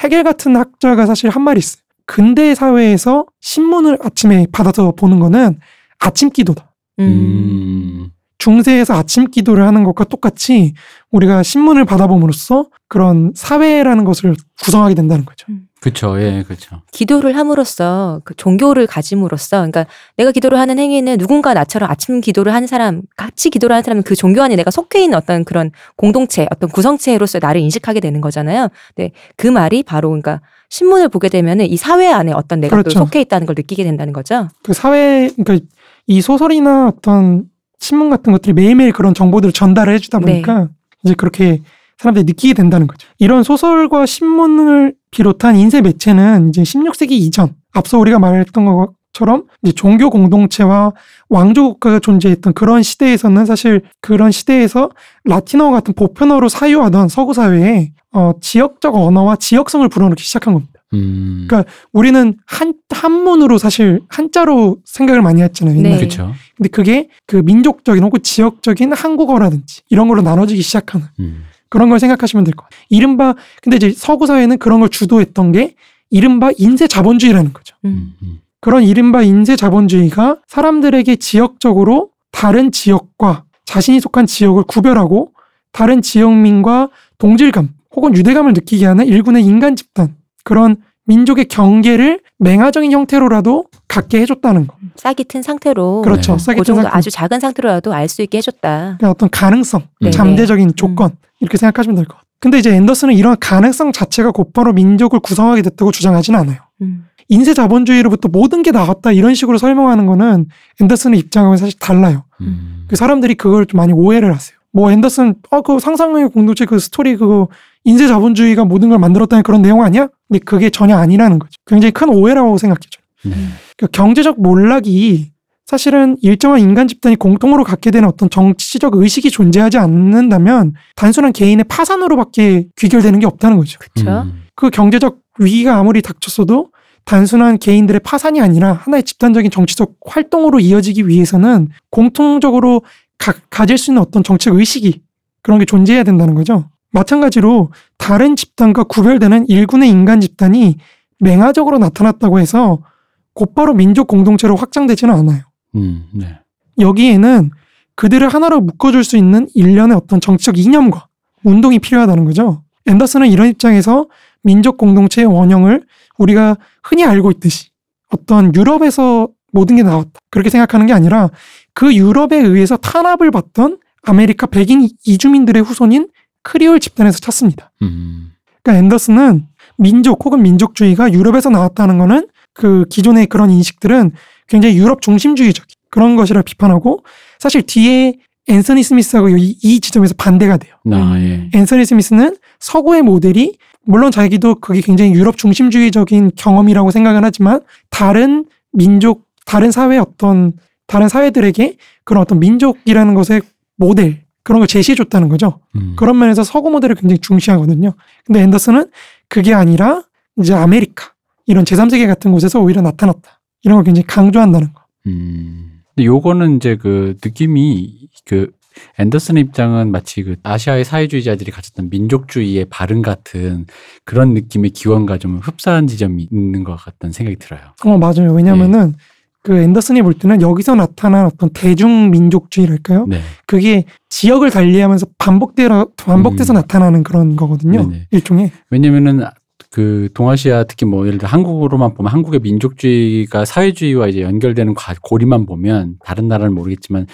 해겔 같은 학자가 사실 한 말이 있어요. 근대 사회에서 신문을 아침에 받아서 보는 거는 아침 기도다. 음. 음. 중세에서 아침 기도를 하는 것과 똑같이 우리가 신문을 받아봄으로써 그런 사회라는 것을 구성하게 된다는 거죠. 그쵸. 예, 그쵸. 기도를 함으로써 그 종교를 가짐으로써 그러니까 내가 기도를 하는 행위는 누군가 나처럼 아침 기도를 하는 사람 같이 기도를 하는 사람은 그 종교 안에 내가 속해 있는 어떤 그런 공동체 어떤 구성체로서 나를 인식하게 되는 거잖아요. 근데 그 말이 바로 그러니까 신문을 보게 되면은 이 사회 안에 어떤 내가 또 그렇죠. 속해 있다는 걸 느끼게 된다는 거죠. 그 사회, 그러니까 이 소설이나 어떤 신문 같은 것들이 매일매일 그런 정보들을 전달을 해주다 보니까 이제 그렇게 사람들이 느끼게 된다는 거죠. 이런 소설과 신문을 비롯한 인쇄 매체는 이제 16세기 이전, 앞서 우리가 말했던 것처럼 이제 종교 공동체와 왕조 국가가 존재했던 그런 시대에서는 사실 그런 시대에서 라틴어 같은 보편어로 사유하던 서구 사회에 어, 지역적 언어와 지역성을 불어넣기 시작한 겁니다. 음. 그러니까 우리는 한 한문으로 사실 한자로 생각을 많이 했잖아요. 네. 옛날에. 그쵸. 근데 그게 그 민족적인 혹은 지역적인 한국어라든지 이런 걸로 나눠지기 시작하는 음. 그런 걸 생각하시면 될 것 같아요. 이른바 근데 이제 서구 사회는 그런 걸 주도했던 게 이른바 인쇄 자본주의라는 거죠. 음. 음. 음. 그런 이른바 인쇄 자본주의가 사람들에게 지역적으로 다른 지역과 자신이 속한 지역을 구별하고 다른 지역민과 동질감 혹은 유대감을 느끼게 하는 일군의 인간 집단 그런 민족의 경계를 맹아적인 형태로라도 갖게 해줬다는 거. 싹이 튼 상태로 그렇죠. 네. 싸게 그 정도 상태. 아주 작은 상태로라도 알 수 있게 해줬다. 그냥 어떤 가능성, 네. 잠재적인 조건 이렇게 생각하시면 될 것 같아요. 근데 이제 앤더슨은 이런 가능성 자체가 곧바로 민족을 구성하게 됐다고 주장하지는 않아요. 음. 인쇄 자본주의로부터 모든 게 나왔다 이런 식으로 설명하는 거는 앤더슨의 입장하고는 사실 달라요. 음. 그 사람들이 그걸 좀 많이 오해를 하세요. 뭐 앤더슨 어 그 상상의 공동체 그 스토리 그거 인쇄 자본주의가 모든 걸 만들었다는 그런 내용 아니야? 근데 그게 전혀 아니라는 거죠. 굉장히 큰 오해라고 생각해요. 네. 그 경제적 몰락이 사실은 일정한 인간 집단이 공통으로 갖게 되는 어떤 정치적 의식이 존재하지 않는다면 단순한 개인의 파산으로밖에 귀결되는 게 없다는 거죠. 그렇죠. 음. 그 경제적 위기가 아무리 닥쳤어도 단순한 개인들의 파산이 아니라 하나의 집단적인 정치적 활동으로 이어지기 위해서는 공통적으로 가, 가질 수 있는 어떤 정책 의식이 그런 게 존재해야 된다는 거죠. 마찬가지로 다른 집단과 구별되는 일군의 인간 집단이 맹아적으로 나타났다고 해서 곧바로 민족 공동체로 확장되지는 않아요. 음. 네. 여기에는 그들을 하나로 묶어줄 수 있는 일련의 어떤 정치적 이념과 운동이 필요하다는 거죠. 앤더슨은 이런 입장에서 민족 공동체의 원형을 우리가 흔히 알고 있듯이 어떤 유럽에서 모든 게 나왔다. 그렇게 생각하는 게 아니라 그 유럽에 의해서 탄압을 받던 아메리카 백인 이주민들의 후손인 크리올 집단에서 찾습니다. 음. 그러니까 앤더슨은 민족 혹은 민족주의가 유럽에서 나왔다는 거는 그 기존의 그런 인식들은 굉장히 유럽 중심주의적인 그런 것이라 비판하고 사실 뒤에 앤서니 스미스하고 이, 이 지점에서 반대가 돼요. 아, 음. 예. 앤서니 스미스는 서구의 모델이 물론 자기도 그게 굉장히 유럽 중심주의적인 경험이라고 생각은 하지만 다른 민족, 다른 사회 어떤 다른 사회들에게 그런 어떤 민족이라는 것의 모델 그런 걸 제시해 줬다는 거죠. 음. 그런 면에서 서구 모델을 굉장히 중시하거든요. 근데 앤더슨은 그게 아니라 이제 아메리카 이런 제3세계 같은 곳에서 오히려 나타났다. 이런 걸 굉장히 강조한다는 거. 음. 근데 요거는 이제 그 느낌이 그 앤더슨의 입장은 마치 그 아시아의 사회주의자들이 가졌던 민족주의의 발흥 같은 그런 느낌의 기원과 좀 흡사한 지점이 있는 것 같다는 생각이 들어요. 어, 맞아요. 왜냐면은 그 앤더슨이 볼 때는 여기서 나타난 어떤 대중민족주의랄까요? 네. 그게 지역을 달리하면서 반복되어 반복돼서 음. 나타나는 그런 거거든요. 네네. 일종의 왜냐면은 그 동아시아 특히 뭐 예를 들어 한국으로만 보면 한국의 민족주의가 사회주의와 이제 연결되는 과- 고리만 보면 다른 나라는 모르겠지만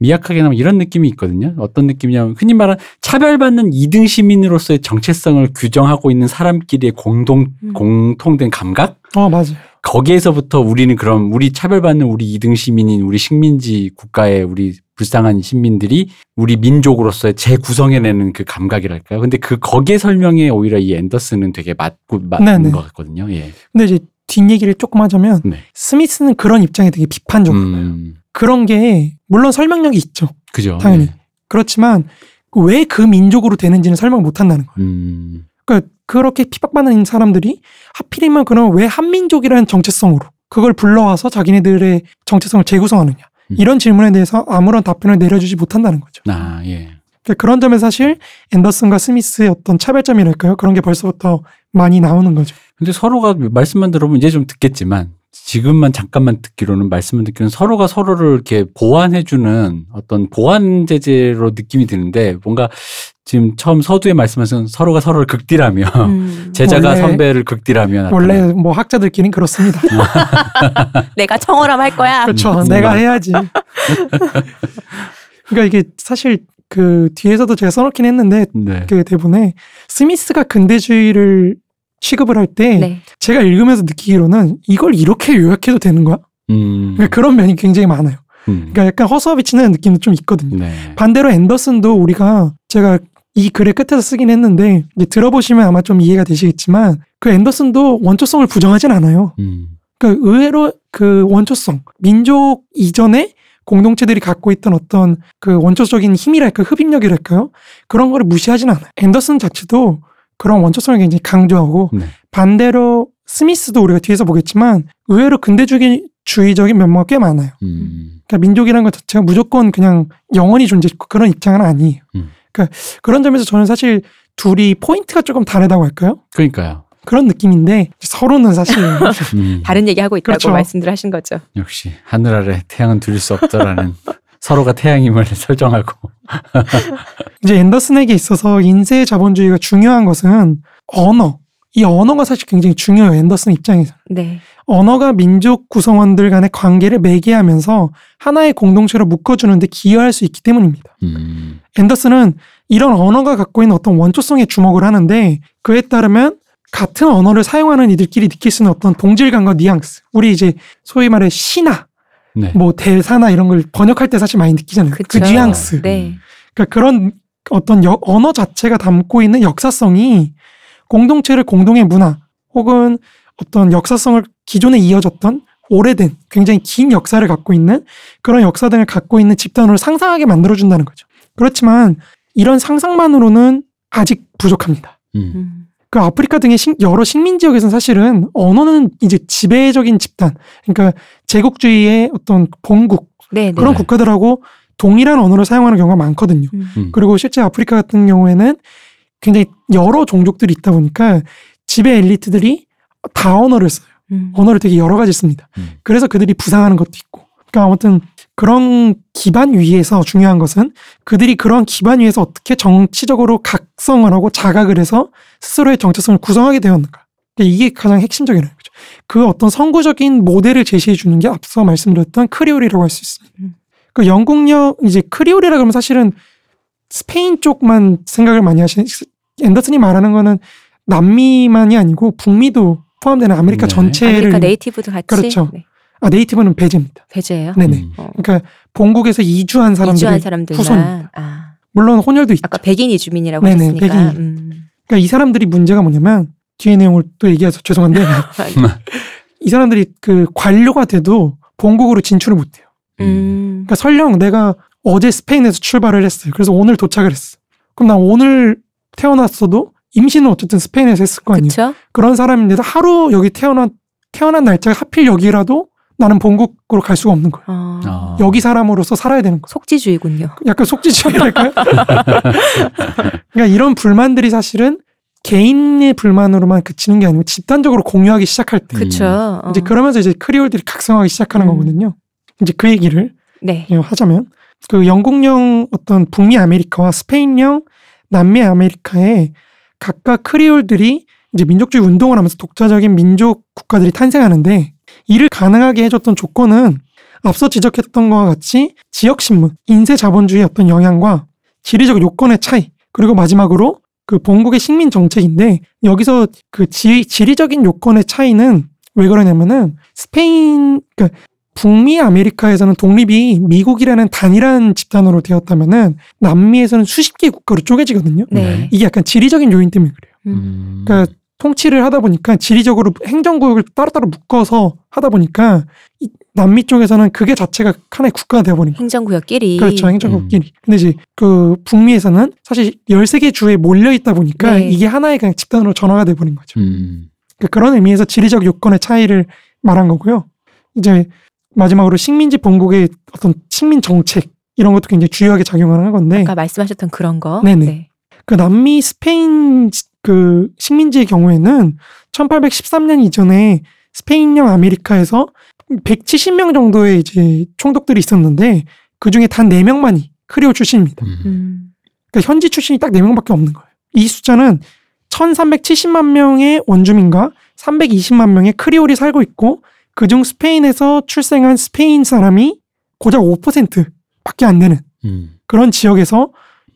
미약하게나마 이런 느낌이 있거든요. 어떤 느낌이냐면 흔히 말하는 차별받는 이등 시민으로서의 정체성을 규정하고 있는 사람끼리의 공동 음. 공통된 감각 어 맞아요. 거기에서부터 우리는 그럼 우리 차별받는 우리 이등 시민인 우리 식민지 국가의 우리 불쌍한 시민들이 우리 민족으로서의 재구성해내는 그 감각이랄까요? 근데 그 거기에 설명에 오히려 이 앤더슨은 되게 맞고 맞는 네네. 것 같거든요. 예. 근데 이제 뒷 얘기를 조금 하자면 네. 스미스는 그런 입장에 되게 비판적으로 음, 그런 게 물론 설명력이 있죠. 그죠. 당연히. 예. 그렇지만 왜 그 민족으로 되는지는 설명 못 한다는 거예요. 음, 그러니까 그렇게 핍박받는 사람들이 하필이면 그럼 왜 한민족이라는 정체성으로 그걸 불러와서 자기네들의 정체성을 재구성하느냐 음. 이런 질문에 대해서 아무런 답변을 내려주지 못한다는 거죠. 아, 예. 그러니까 그런 점에 사실 앤더슨과 스미스의 어떤 차별점이랄까요? 그런 게 벌써부터 많이 나오는 거죠. 근데 서로가 말씀만 들어보면 이제 좀 듣겠지만 지금만 잠깐만 듣기로는 말씀만 듣기로는 서로가 서로를 이렇게 보완해주는 어떤 보완 제재로 느낌이 드는데 뭔가 지금 처음 서두에 말씀하신 서로가 서로를 극딜하며 음. [laughs] 제자가 선배를 극딜하며 원래. 뭐 학자들끼리는 그렇습니다. [laughs] 내가 청어람 할 거야. 그렇죠. 음, 내가 음. 해야지. [laughs] 그러니까 이게 사실 그 뒤에서도 제가 써놓긴 했는데 네. 그 대본에 스미스가 근대주의를 취급을 할때 네. 제가 읽으면서 느끼기로는 이걸 이렇게 요약해도 되는 거야? 음, 그러니까 그런 면이 굉장히 많아요. 음. 그러니까 약간 허수아비치는 느낌도 좀 있거든요. 네. 반대로 앤더슨도 우리가 제가 이 글의 끝에서 쓰긴 했는데 이제 들어보시면 아마 좀 이해가 되시겠지만 그 앤더슨도 원초성을 부정하진 않아요. 음, 그러니까 의외로 그 원초성 민족 이전에 공동체들이 갖고 있던 어떤 그 원초적인 힘이랄까 흡입력이랄까요 그런 거를 무시하진 않아요. 앤더슨 자체도 그런 원초성을 굉장히 강조하고 네. 반대로 스미스도 우리가 뒤에서 보겠지만 의외로 근대주의적인 면모가 꽤 많아요. 음, 그러니까 민족이라는 것 자체가 무조건 그냥 영원히 존재했고 그런 입장은 아니에요. 음. 그러니까 그런 점에서 저는 사실 둘이 포인트가 조금 다르다고 할까요? 그러니까요. 그런 느낌인데 서로는 사실 [laughs] 음, 다른 얘기 하고 있다고 그렇죠. 말씀들 하신 거죠. 역시 하늘 아래 태양은 둘일 수 없더라는 [laughs] 서로가 태양임을 [laughs] 설정하고. [laughs] 이제 앤더슨에게 있어서 인쇄 자본주의가 중요한 것은 언어. 이 언어가 사실 굉장히 중요해요. 앤더슨 입장에서. 네. 언어가 민족 구성원들 간의 관계를 매개하면서 하나의 공동체로 묶어주는데 기여할 수 있기 때문입니다. 음, 앤더슨은 이런 언어가 갖고 있는 어떤 원초성에 주목을 하는데 그에 따르면 같은 언어를 사용하는 이들끼리 느낄 수 있는 어떤 동질감과 뉘앙스. 우리 이제 소위 말해 시나, 네. 뭐 대사나 이런 걸 번역할 때 사실 많이 느끼잖아요. 그 그쵸. 뉘앙스. 네. 그러니까 그런 어떤 여- 언어 자체가 담고 있는 역사성이 공동체를 공동의 문화 혹은 어떤 역사성을 기존에 이어졌던 오래된 굉장히 긴 역사를 갖고 있는 그런 역사 등을 갖고 있는 집단으로 상상하게 만들어준다는 거죠. 그렇지만 이런 상상만으로는 아직 부족합니다. 음, 음. 그 아프리카 등의 신- 여러 식민 지역에서는 사실은 언어는 이제 지배적인 집단, 그러니까 제국주의의 어떤 본국 네. 네. 그런 네. 국가들하고 동일한 언어를 사용하는 경우가 많거든요. 음. 음. 그리고 실제 아프리카 같은 경우에는 굉장히 여러 종족들이 있다 보니까 지배 엘리트들이 다 언어를 써요. 음. 언어를 되게 여러 가지 씁니다. 음. 그래서 그들이 부상하는 것도 있고. 그러니까 아무튼 그런 기반 위에서 중요한 것은 그들이 그런 기반 위에서 어떻게 정치적으로 각성을 하고 자각을 해서 스스로의 정체성을 구성하게 되었는가. 이게 가장 핵심적이라는 거죠. 그 어떤 선구적인 모델을 제시해 주는 게 앞서 말씀드렸던 크리올이라고 할 수 있습니다. 음. 그 영국력 이제 크리올이라 그러면 사실은 스페인 쪽만 생각을 많이 하시는 앤더슨이 말하는 거는 남미만이 아니고 북미도 포함되는 아메리카 네. 전체를 아메리카 native도 같이. 그렇죠. 네. 아 native는 배제입니다. 배제예요. 네네. 음. 어. 그러니까 본국에서 이주한 사람들이 이주한 사람들만. 후손입니다. 아, 물론 혼혈도 있죠. 아까 백인 이주민이라고 네네, 하셨으니까. 백인. 음. 그러니까 이 사람들이 문제가 뭐냐면 뒤에 내용을 또 얘기해서 죄송한데 [laughs] 이 사람들이 그 관료가 돼도 본국으로 진출을 못해요. 음. 그러니까 설령 내가 어제 스페인에서 출발을 했어요. 그래서 오늘 도착을 했어. 그럼 나 오늘 태어났어도 임신은 어쨌든 스페인에서 했을 거 아니에요. 그쵸? 그런 사람인데도 하루 여기 태어난 태어난 날짜가 하필 여기라도 나는 본국으로 갈 수가 없는 거예요. 어. 아. 여기 사람으로서 살아야 되는 거예요. 속지주의군요. 약간 속지주의랄까요? [laughs] 그러니까 이런 불만들이 사실은 개인의 불만으로만 그치는 게 아니고 집단적으로 공유하기 시작할 때 그쵸. 어. 이제 그러면서 이제 크리올들이 각성하기 시작하는 음. 거거든요. 이제 그 얘기를 네. 하자면 그 영국령 어떤 북미 아메리카와 스페인령 남미 아메리카에 각각 크리올들이 이제 민족주의 운동을 하면서 독자적인 민족 국가들이 탄생하는데 이를 가능하게 해줬던 조건은 앞서 지적했던 것과 같이 지역 신문, 인쇄 자본주의 어떤 영향과 지리적 요건의 차이 그리고 마지막으로 그 본국의 식민 정책인데 여기서 그 지, 지리적인 요건의 차이는 왜 그러냐면은 스페인 그러니까 북미 아메리카에서는 독립이 미국이라는 단일한 집단으로 되었다면은 남미에서는 수십 개 국가로 쪼개지거든요. 네. 이게 약간 지리적인 요인 때문에 그래요. 음. 그러니까 통치를 하다 보니까 지리적으로 행정구역을 따로따로 묶어서 하다 보니까 이 남미 쪽에서는 그게 자체가 하나의 국가가 되어버린 거예요. 행정구역끼리. 그렇죠. 행정구역끼리. 근데 이제 그 북미에서는 사실 13개 주에 몰려 있다 보니까 네. 이게 하나의 그냥 집단으로 전화가 돼버린 거죠. 음. 그러니까 그런 의미에서 지리적 요건의 차이를 말한 거고요. 이제 마지막으로 식민지 본국의 어떤 식민 정책 이런 것도 굉장히 중요하게 작용하는 건데 아까 말씀하셨던 그런 거. 네네. 그 남미 스페인 지- 그 식민지의 경우에는 1813년 이전에 스페인령 아메리카에서 170명 정도의 이제 총독들이 있었는데 그 중에 단 4명만이 크리올 출신입니다. 음. 음. 그러니까 현지 출신이 딱 4명밖에 없는 거예요. 이 숫자는 1370만 명의 원주민과 320만 명의 크리올이 살고 있고 그중 스페인에서 출생한 스페인 사람이 고작 5%밖에 안 되는 음. 그런 지역에서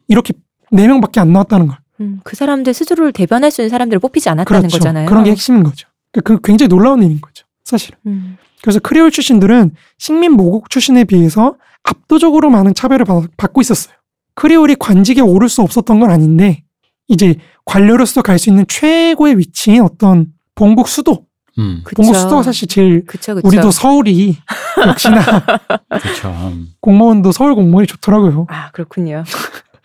이렇게 4명밖에 안 나왔다는 걸. 음. 그 사람들 스스로를 대변할 수 있는 사람들을 뽑히지 않았다는 그렇죠. 거잖아요. 그런 게 핵심인 거죠. 그 굉장히 놀라운 일인 거죠. 사실은. 음. 그래서 크리올 출신들은 식민 모국 출신에 비해서 압도적으로 많은 차별을 받, 받고 있었어요. 크리올이 관직에 오를 수 없었던 건 아닌데 이제 관료로서 갈 수 있는 최고의 위치인 어떤 본국 수도, 음. 본국 수도가 사실 제일 그쵸, 그쵸. 우리도 서울이 역시나. [laughs] 공무원도 서울 공무원이 좋더라고요. 아, 그렇군요. [laughs]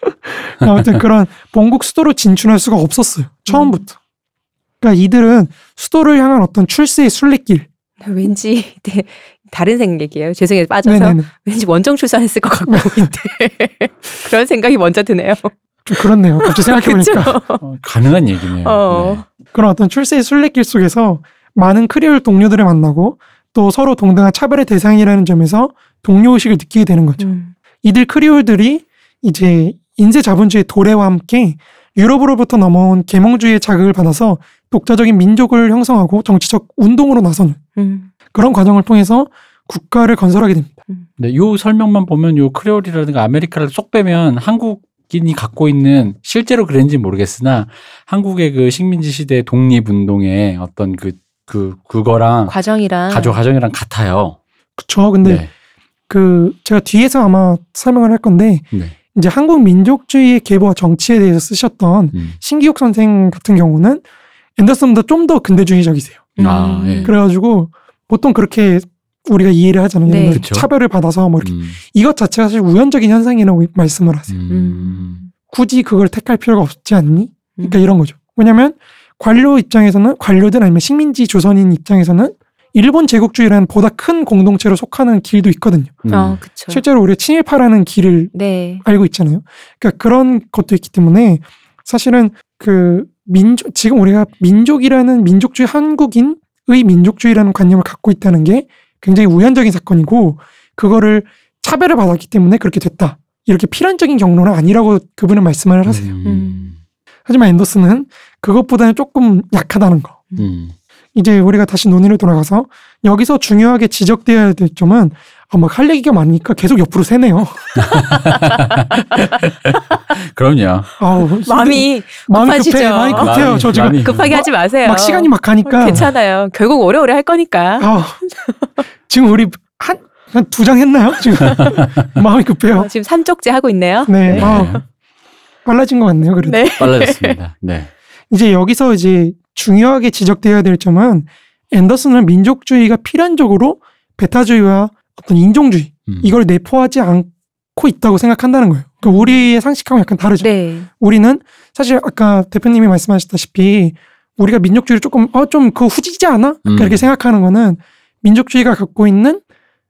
아무튼 그런 본국 수도로 진출할 수가 없었어요. 처음부터. 그러니까 이들은 수도를 향한 어떤 출세의 순례길. 왠지 네, 다른 생각이에요. 죄송해요. 빠져서. 네네네. 왠지 원정 출산했을 것 같고 이때 [laughs] 그런 생각이 먼저 드네요. 좀 그렇네요. 갑자기 생각해보니까. [laughs] 어, 가능한 얘기네요. 어. 네. 그런 어떤 출세의 순례길 속에서 많은 크리올 동료들을 만나고 또 서로 동등한 차별의 대상이라는 점에서 동료 의식을 느끼게 되는 거죠. 음. 이들 크리올들이 이제 인쇄 자본주의 도래와 함께 유럽으로부터 넘어온 계몽주의의 자극을 받아서 독자적인 민족을 형성하고 정치적 운동으로 나서는 음. 그런 과정을 통해서 국가를 건설하게 됩니다. 네, 요 설명만 보면 요 크레올이라든가 아메리카를 쏙 빼면 한국인이 갖고 있는 실제로 그랬는지 모르겠으나 한국의 그 식민지 시대 독립 운동의 어떤 그, 그, 그거랑 과정이랑 가족 가정이랑 같아요. 그쵸. 근데 네. 그 제가 뒤에서 아마 설명을 할 건데 네. 이제 한국 민족주의의 계보와 정치에 대해서 쓰셨던 음. 신기욱 선생 같은 경우는 앤더슨보다 좀 더 근대주의적이세요. 아, 예. 그래가지고 보통 그렇게 우리가 이해를 하잖아요. 네. 차별을 받아서 뭐 이렇게 음. 이것 자체가 사실 우연적인 현상이라고 말씀을 하세요. 음. 굳이 그걸 택할 필요가 없지 않니? 그러니까 음. 이런 거죠. 왜냐하면 관료 입장에서는 관료든 아니면 식민지 조선인 입장에서는 일본 제국주의라는 보다 큰 공동체로 속하는 길도 있거든요. 음. 어, 그쵸. 실제로 우리가 친일파라는 길을 네. 알고 있잖아요. 그러니까 그런 것도 있기 때문에 사실은 그 민족 지금 우리가 민족이라는 민족주의 한국인의 민족주의라는 관념을 갖고 있다는 게 굉장히 우연적인 사건이고 그거를 차별을 받았기 때문에 그렇게 됐다. 이렇게 필연적인 경로는 아니라고 그분은 말씀을 하세요. 음. 하지만 앤더슨은 그것보다는 조금 약하다는 거. 음. 이제 우리가 다시 논의를 돌아가서 여기서 중요하게 지적되어야 될 점은 아, 막할 얘기가 많으니까 계속 옆으로 새네요. [laughs] 그럼요. 아우, 마음이 마음이 급하시죠? 급해요. 마음이 급해요. 마음이- 저 지금 급하게 하지 마세요. 막 시간이 막 가니까. 괜찮아요. 결국 오래오래 할 거니까. 아, 지금 우리 한, 한 두 장 했나요? 지금 [laughs] 마음이 급해요. 어, 지금 삼쪽제 하고 있네요. 네. 네. 아, 빨라진 것 같네요. 그래도. 네. 빨라졌습니다. 네. 이제 여기서 이제 중요하게 지적되어야 될 점은 앤더슨은 민족주의가 필연적으로 베타주의와 어떤 인종주의 음. 이걸 내포하지 않고 있다고 생각한다는 거예요. 그러니까 우리의 상식하고 약간 다르죠. 네. 우리는 사실 아까 대표님이 말씀하셨다시피 우리가 민족주의를 조금 어 좀 그 후지지 않아? 약간 음. 생각하는 거는 민족주의가 갖고 있는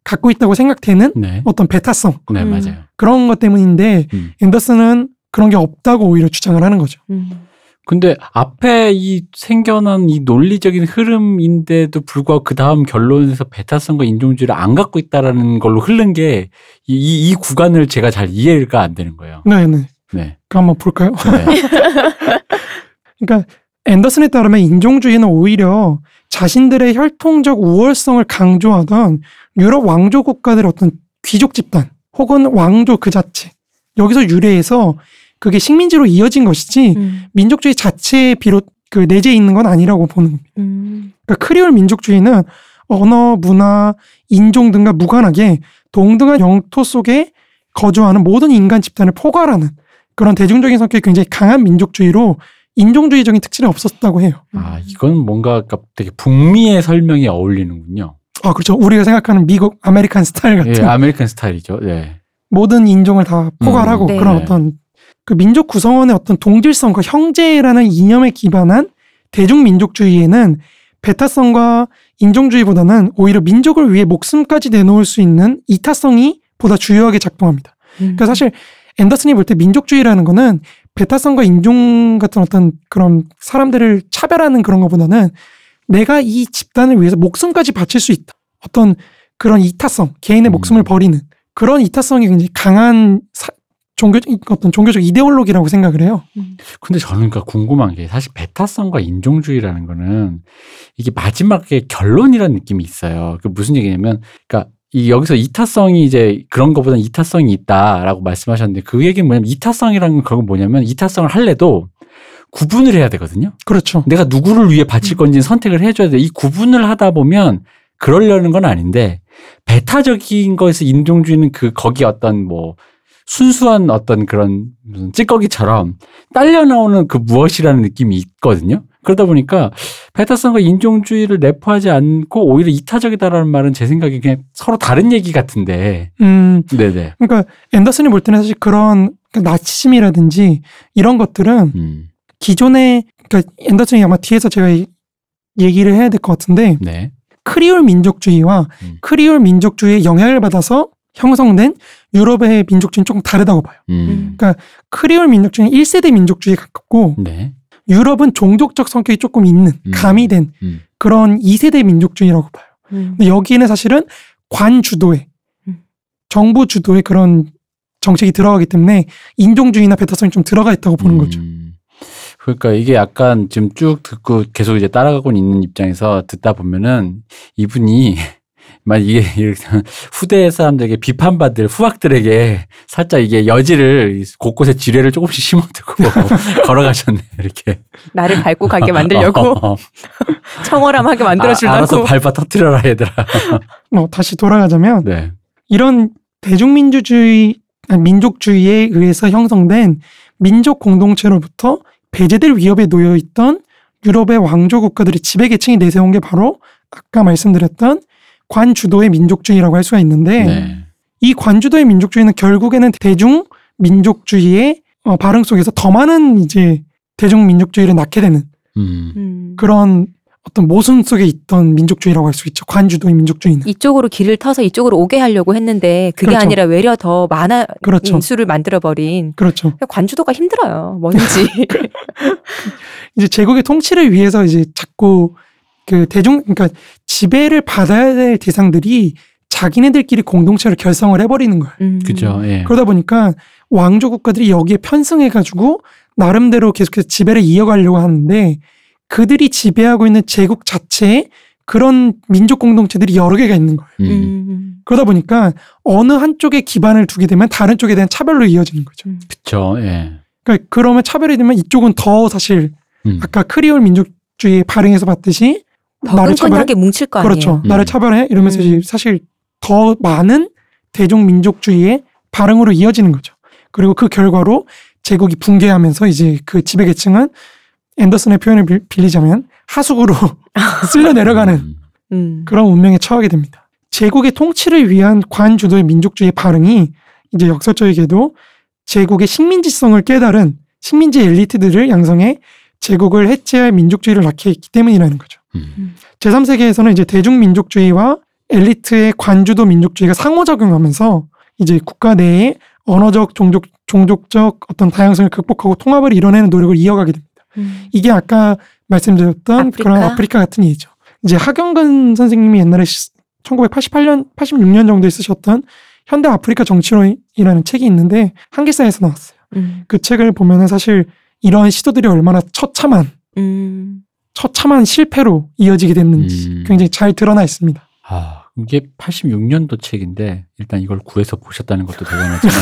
갖고 있다고 생각되는 네. 어떤 베타성 네, 음. 맞아요. 그런 것 때문인데 음. 앤더슨은 그런 게 없다고 오히려 주장을 하는 거죠. 음. 근데 앞에 이 생겨난 이 논리적인 흐름인데도 불구하고 그 다음 결론에서 베타성과 인종주의를 안 갖고 있다라는 걸로 흐른 게 이 이 구간을 제가 잘 이해가 안 되는 거예요. 네, 네. 네. 그럼 한번 볼까요? 네. [laughs] 그러니까 앤더슨에 따르면 인종주의는 오히려 자신들의 혈통적 우월성을 강조하던 유럽 왕조 국가들의 어떤 귀족 집단 혹은 왕조 그 자체 여기서 유래해서 그게 식민지로 이어진 것이지 음. 민족주의 자체에 비롯 그 내재해 있는 건 아니라고 보는 겁니다. 음. 그러니까 크리올 민족주의는 언어, 문화, 인종 등과 무관하게 동등한 영토 속에 거주하는 모든 인간 집단을 포괄하는 그런 대중적인 성격이 굉장히 강한 민족주의로 인종주의적인 특징이 없었다고 해요. 아, 이건 뭔가 그러니까 되게 북미의 설명이 어울리는군요. 아, 그렇죠. 우리가 생각하는 미국 American style 같은 예, American style이죠. 네. 모든 인종을 다 포괄하고 음, 네. 그런 네. 어떤 그 민족 구성원의 어떤 동질성과 형제라는 이념에 기반한 대중민족주의에는 배타성과 인종주의보다는 오히려 민족을 위해 목숨까지 내놓을 수 있는 이타성이 보다 주요하게 작동합니다. 음. 그러니까 사실 앤더슨이 볼 때 민족주의라는 거는 배타성과 인종 같은 어떤 그런 사람들을 차별하는 그런 것보다는 내가 이 집단을 위해서 목숨까지 바칠 수 있다. 어떤 그런 이타성, 개인의 음. 목숨을 버리는 그런 이타성이 굉장히 강한 사- 종교 어떤 종교적 이데올로기라고 생각을 해요. 근데 저는 그러니까 궁금한 게 사실 베타성과 인종주의라는 거는 이게 마지막에 결론이라는 느낌이 있어요. 그 무슨 얘기냐면, 그러니까 이 여기서 이타성이 이제 그런 것보다 이타성이 있다라고 말씀하셨는데 그 얘기는 뭐냐면 이타성이라는 건 그건 뭐냐면 이타성을 할래도 구분을 해야 되거든요. 그렇죠. 내가 누구를 위해 바칠 건지 선택을 해줘야 돼. 이 구분을 하다 보면 그러려는 건 아닌데 베타적인 거에서 인종주의는 그 거기 어떤 뭐 순수한 어떤 그런 무슨 찌꺼기처럼 딸려 나오는 그 무엇이라는 느낌이 있거든요. 그러다 보니까 베타성과 인종주의를 내포하지 않고 오히려 이타적이다라는 말은 제 생각에 그냥 서로 다른 얘기 같은데. 음, 네네. 그러니까 앤더슨이 볼 때는 사실 그런 그 나치즘이라든지 이런 것들은 음. 기존의 그러니까 앤더슨이 아마 뒤에서 제가 이- 얘기를 해야 될 것 같은데 네. 크리올 민족주의와 음. 크리올 민족주의의 영향을 받아서 형성된 유럽의 민족주의는 조금 다르다고 봐요. 음. 크리올 민족주의는 1세대 민족주의에 가깝고 네. 유럽은 종족적 성격이 조금 있는 음. 가미된 음. 그런 2세대 민족주의라고 봐요. 음. 근데 여기에는 사실은 관 주도의 음. 정부 주도의 그런 정책이 들어가기 때문에 인종주의나 베타성이 좀 들어가 있다고 보는 거죠. 음. 그러니까 이게 약간 지금 쭉 듣고 계속 이제 따라가고 있는 입장에서 듣다 보면은 이분이 만 이게 [laughs] 후대 사람들에게 비판받을 후학들에게 살짝 이게 여지를 곳곳에 지뢰를 조금씩 심어두고 [laughs] 걸어가셨네 이렇게 나를 밟고 가게 만들려고 [laughs] 어, 어. 청어람하게 만들어 아, 알아서. 밟아 터트려라 얘들아. 뭐 다시 돌아가자면 네. 이런 대중민주주의 아니, 민족주의에 의해서 형성된 민족 공동체로부터 배제될 위협에 놓여 있던 유럽의 왕조 국가들이 지배 계층이 내세운 게 바로 아까 말씀드렸던 관주도의 민족주의라고 할 수가 있는데 네. 이 관주도의 민족주의는 결국에는 대중 민족주의의 어, 발흥 속에서 더 많은 이제 대중 민족주의를 낳게 되는 음. 음. 그런 어떤 모순 속에 있던 민족주의라고 할 수 있죠. 관주도의 민족주의는. 이쪽으로 길을 터서 이쪽으로 오게 하려고 했는데 그게 그렇죠. 아니라 외려 더 많은 그렇죠. 수를 만들어 버린 그렇죠. 관주도가 힘들어요. 뭔지. [laughs] 이제 제국의 통치를 위해서 이제 자꾸 그 대중 그러니까 지배를 받아야 될 대상들이 자기네들끼리 공동체를 결성을 해버리는 거예요. 음. 그죠. 예. 그러다 보니까 왕조 국가들이 여기에 편승해가지고 나름대로 계속해서 지배를 이어가려고 하는데 그들이 지배하고 있는 제국 자체에 그런 민족 공동체들이 여러 개가 있는 거예요. 음. 음. 그러다 보니까 어느 한쪽에 기반을 두게 되면 다른 쪽에 대한 차별로 이어지는 거죠. 음. 그쵸. 예. 그러니까 그러면 차별이 되면 이쪽은 더 사실 음. 아까 크리올 민족주의 발행에서 봤듯이 더 나를 차별해 끈끈하게 뭉칠 거 아니에요. 그렇죠. 음. 나를 차별해 이러면서 음. 이제 사실 더 많은 대중 민족주의의 발흥으로 이어지는 거죠. 그리고 그 결과로 제국이 붕괴하면서 이제 그 지배 계층은 앤더슨의 표현을 빌- 빌리자면 하수구로 [laughs] 쓸려 내려가는 음. 음. 그런 운명에 처하게 됩니다. 제국의 통치를 위한 관주도의 민족주의 발흥이 이제 역사적이게도 제국의 식민지성을 깨달은 식민지 엘리트들을 양성해 제국을 해체할 민족주의를 낳게 했기 때문이라는 거죠. 음. 제3세계에서는 이제 대중민족주의와 엘리트의 관주도 민족주의가 상호작용하면서 이제 국가 내에 언어적, 종족, 종족적 어떤 다양성을 극복하고 통합을 이뤄내는 노력을 이어가게 됩니다. 음. 이게 아까 말씀드렸던 아프리카? 그런 아프리카 같은 예죠. 이제 하경근 선생님이 옛날에 1988년, 86년 정도에 쓰셨던 현대 아프리카 정치론이라는 책이 있는데 한길사에서 나왔어요. 음. 그 책을 보면은 사실 이러한 시도들이 얼마나 처참한 음. 처참한 실패로 이어지게 됐는지 음. 굉장히 잘 드러나 있습니다. 아, 이게 86년도 책인데 일단 이걸 구해서 보셨다는 것도 대단하지만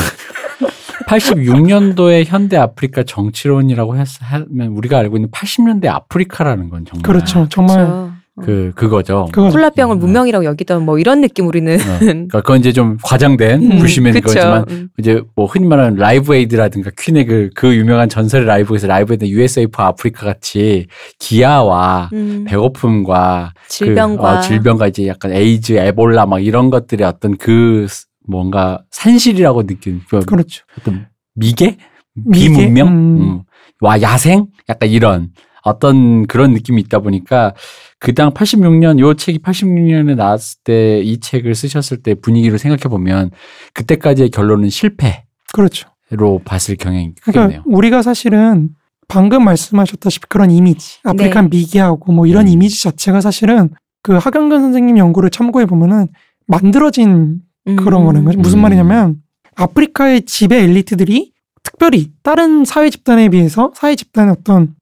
[laughs] 86년도에 현대 아프리카 정치론이라고 했, 하면 우리가 알고 있는 80년대 아프리카라는 건 정말 그렇죠. 정말 그렇죠. 그 그거죠. 그거 콜라병을 음. 문명이라고 여기던 뭐 이런 느낌 우리는. 어, 그러니까 그건 이제 좀 과장된 음, 불심의 그쵸. 그거지만 음. 이제 뭐 흔히 말하는 Live Aid라든가 퀸의 그, 그 유명한 전설의 라이브에서 Live Aid USA for Africa 같이 기아와 음. 배고픔과 질병과 그, 어, 질병과 이제 약간 에이즈, 에볼라 막 이런 것들의 어떤 그 스- 뭔가 산실이라고 느낀 그 그렇죠. 어떤 미개, 미개? 비문명, 음. 음. 와 야생, 약간 이런 어떤 그런 느낌이 있다 보니까 그당 86년 요 책이 86년에 나왔을 때 이 책을 쓰셨을 때 분위기를 생각해 보면 그때까지의 결론은 실패로 그렇죠. 봤을 경향이 그러니까 크겠네요. 우리가 사실은 방금 말씀하셨다시피 그런 이미지, 아프리칸 미개하고 뭐 이런 음. 이미지 자체가 사실은 그 하경근 선생님 연구를 참고해 보면은 만들어진 그런 음. 거는 거죠. 무슨 음. 말이냐면 아프리카의 지배 엘리트들이 특별히 다른 사회 집단에 비해서 사회 집단의 어떤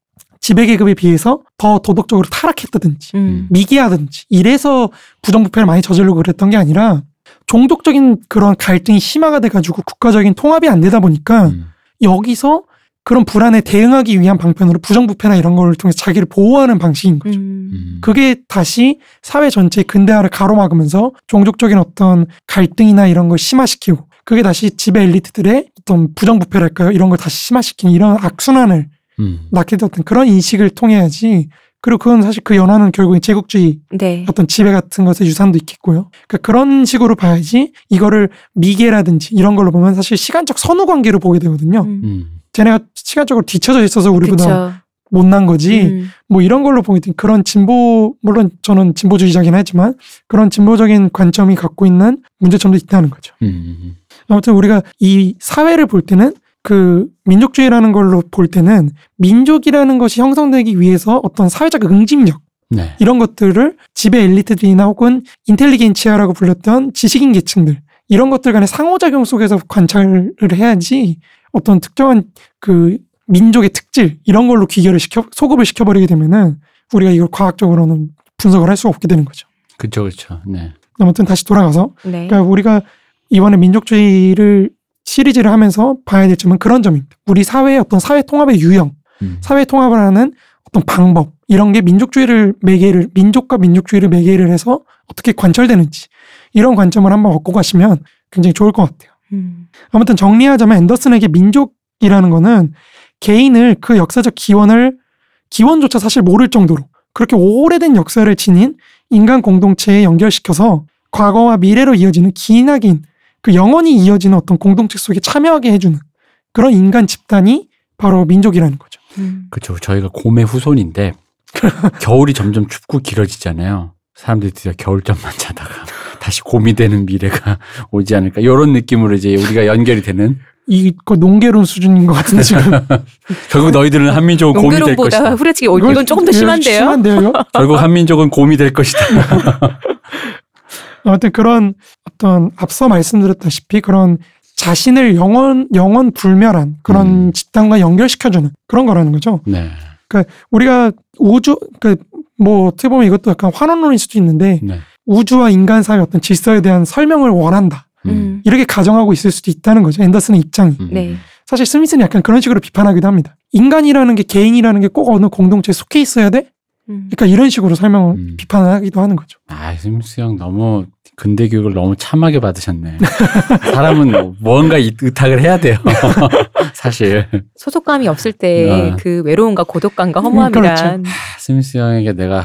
지배 계급에 비해서 더 도덕적으로 타락했다든지 음. 미개하든지 이래서 부정부패를 많이 저지르고 그랬던 게 아니라 종족적인 그런 갈등이 심화가 돼가지고 국가적인 통합이 안 되다 보니까 음. 여기서 그런 불안에 대응하기 위한 방편으로 부정부패나 이런 걸 통해서 자기를 보호하는 방식인 거죠. 음. 음. 그게 다시 사회 전체의 근대화를 가로막으면서 종족적인 어떤 갈등이나 이런 걸 심화시키고 그게 다시 지배 엘리트들의 어떤 부정부패랄까요? 이런 걸 다시 심화시키는 이런 악순환을 음. 낳게 되었던 그런 인식을 통해야지 그리고 그건 사실 그 연화는 결국엔 제국주의 네. 어떤 지배 같은 것의 유산도 있겠고요. 그러니까 그런 식으로 봐야지 이거를 미개라든지 이런 걸로 보면 사실 시간적 선후 관계로 보게 되거든요. 음. 음. 쟤네가 시간적으로 뒤쳐져 있어서 우리보다 그쵸. 못난 거지. 음. 뭐 이런 걸로 보게 되면 그런 진보 물론 저는 진보주의자긴 하지만 그런 진보적인 관점이 갖고 있는 문제점도 있다는 거죠. 음. 아무튼 우리가 이 사회를 볼 때는 그 민족주의라는 걸로 볼 때는 민족이라는 것이 형성되기 위해서 어떤 사회적 응집력 네. 이런 것들을 지배 엘리트들이나 혹은 인텔리겐치아라고 불렸던 지식인 계층들 이런 것들 간의 상호작용 속에서 관찰을 해야지 어떤 특정한 그 민족의 특질 이런 걸로 귀결을 시켜 소급을 시켜버리게 되면은 우리가 이걸 과학적으로는 분석을 할 수가 없게 되는 거죠. 그렇죠, 그렇죠. 네. 아무튼 다시 돌아가서 네. 그러니까 우리가 이번에 민족주의를 시리즈를 하면서 봐야 될 점은 그런 점입니다. 우리 사회의 어떤 사회 통합의 유형, 음. 사회 통합을 하는 어떤 방법 이런 게 민족주의를 매개를 민족과 민족주의를 매개를 해서 어떻게 관철되는지 이런 관점을 한번 얻고 가시면 굉장히 좋을 것 같아요. 음. 아무튼 정리하자면 앤더슨에게 민족이라는 거는 개인을 그 역사적 기원을 기원조차 사실 모를 정도로 그렇게 오래된 역사를 지닌 인간 공동체에 연결시켜서 과거와 미래로 이어지는 기나긴 그 영원히 이어지는 어떤 공동체 속에 참여하게 해주는 그런 인간 집단이 바로 민족이라는 거죠. 음. 그렇죠. 저희가 곰의 후손인데 [laughs] 겨울이 점점 춥고 길어지잖아요. 사람들이 드디어 겨울잠만 자다가 [laughs] 다시 곰이 되는 미래가 [laughs] 오지 않을까. 이런 느낌으로 이제 우리가 연결이 되는. 이거 농계론 수준인 것 같은데 지금 결국 너희들은 한민족은 곰이 될 것이다. 후레치기 어, 이건 조금 더 심한데요. 심한데요? 결국 한민족은 곰이 될 것이다. 아무튼 그런 어떤 앞서 말씀드렸다시피 그런 자신을 영원 영원 불멸한 그런 음. 집단과 연결시켜주는 그런 거라는 거죠. 네. 우리가 우주 그뭐 어떻게 보면 이것도 약간 환원론일 수도 있는데 네. 우주와 인간 사이의 어떤 질서에 대한 설명을 원한다. 음. 이렇게 가정하고 있을 수도 있다는 거죠. 앤더슨의 입장이. 음. 네. 사실 스미스는 약간 그런 식으로 비판하기도 합니다. 인간이라는 게 개인이라는 게 꼭 어느 공동체에 속해 있어야 돼? 음. 그러니까 이런 식으로 설명을 음. 비판하기도 하는 거죠. 아, 스미스 형 너무 근대 교육을 너무 참하게 받으셨네. 사람은 뭔가 이- 의탁을 해야 돼요. [laughs] 사실. 소속감이 없을 때 아. 그 외로움과 고독감과 음, 허무함이란 그렇죠. 스미스 형에게 내가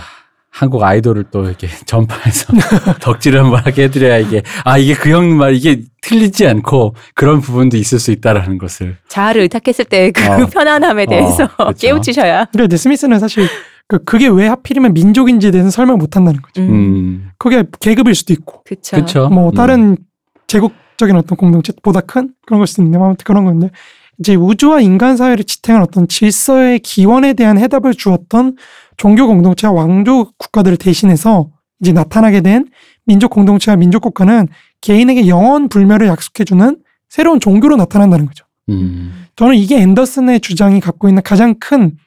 한국 아이돌을 또 이렇게 [laughs] 전파해서 [laughs] 덕질을 한번 하게 해드려야 이게, 아, 이게 그 형 말, 이게 틀리지 않고 그런 부분도 있을 수 있다라는 것을. 자아를 의탁했을 때그 어. 편안함에 대해서 어, 그쵸. 깨우치셔야. 이제 스미스는 사실 그 그게 왜 하필이면 민족인지에 대해서 설명 못 한다는 거죠. 음. 음, 그게 계급일 수도 있고 그쵸. 그쵸. 뭐 음. 다른 제국적인 어떤 공동체보다 큰 그런 걸 수도 있는데 뭐 아무튼 그런 건데 이제 우주와 인간 사회를 지탱한 어떤 질서의 기원에 대한 해답을 주었던 종교 공동체와 왕조 국가들을 대신해서 이제 나타나게 된 민족 공동체와 민족 국가는 개인에게 영원 불멸을 약속해주는 새로운 종교로 나타난다는 거죠. 음. 저는 이게 앤더슨의 주장이 갖고 있는 가장 큰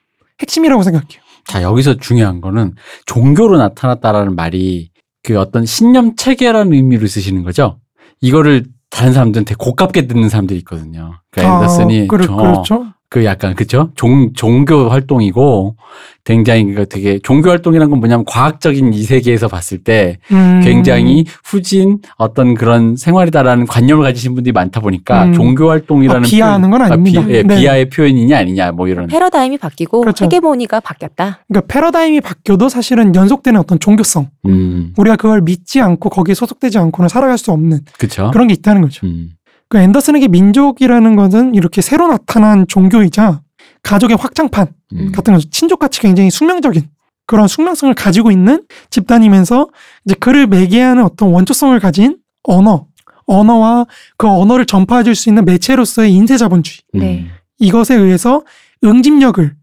핵심이라고 생각해요. 자, 여기서 중요한 거는 종교로 나타났다라는 말이 그 어떤 신념 체계라는 의미로 쓰시는 거죠. 이거를 다른 사람들은 되게 고깝게 듣는 사람들이 있거든요. 그 앤더슨이 아, 그렇, 저- 그렇죠. 그 약간 그죠? 종 종교 활동이고 굉장히 그 되게 종교 활동이란 건 뭐냐면 과학적인 이 세계에서 봤을 때 음, 굉장히 후진 어떤 그런 생활이다라는 관념을 가지신 분들이 많다 보니까 음. 종교 활동이라는 아, 비하하는 건 표현- 아닙니다. 비, 예, 네. 비하의 표현이냐 아니냐 뭐 이런 패러다임이 바뀌고 그렇죠. 헤게모니가 바뀌었다. 그러니까 패러다임이 바뀌어도 사실은 연속되는 어떤 종교성 음 우리가 그걸 믿지 않고 거기에 소속되지 않고는 살아갈 수 없는 그렇죠. 그런 게 있다는 거죠. 음. 그 앤더슨에게 민족이라는 것은 이렇게 새로 나타난 종교이자 가족의 확장판 음. 같은 거죠. 친족같이 굉장히 숙명적인 그런 숙명성을 가지고 있는 집단이면서 이제 그를 매개하는 어떤 원초성을 가진 언어, 언어와 그 언어를 전파해줄 수 있는 매체로서의 인쇄 자본주의 네. 이것에 의해서 응집력을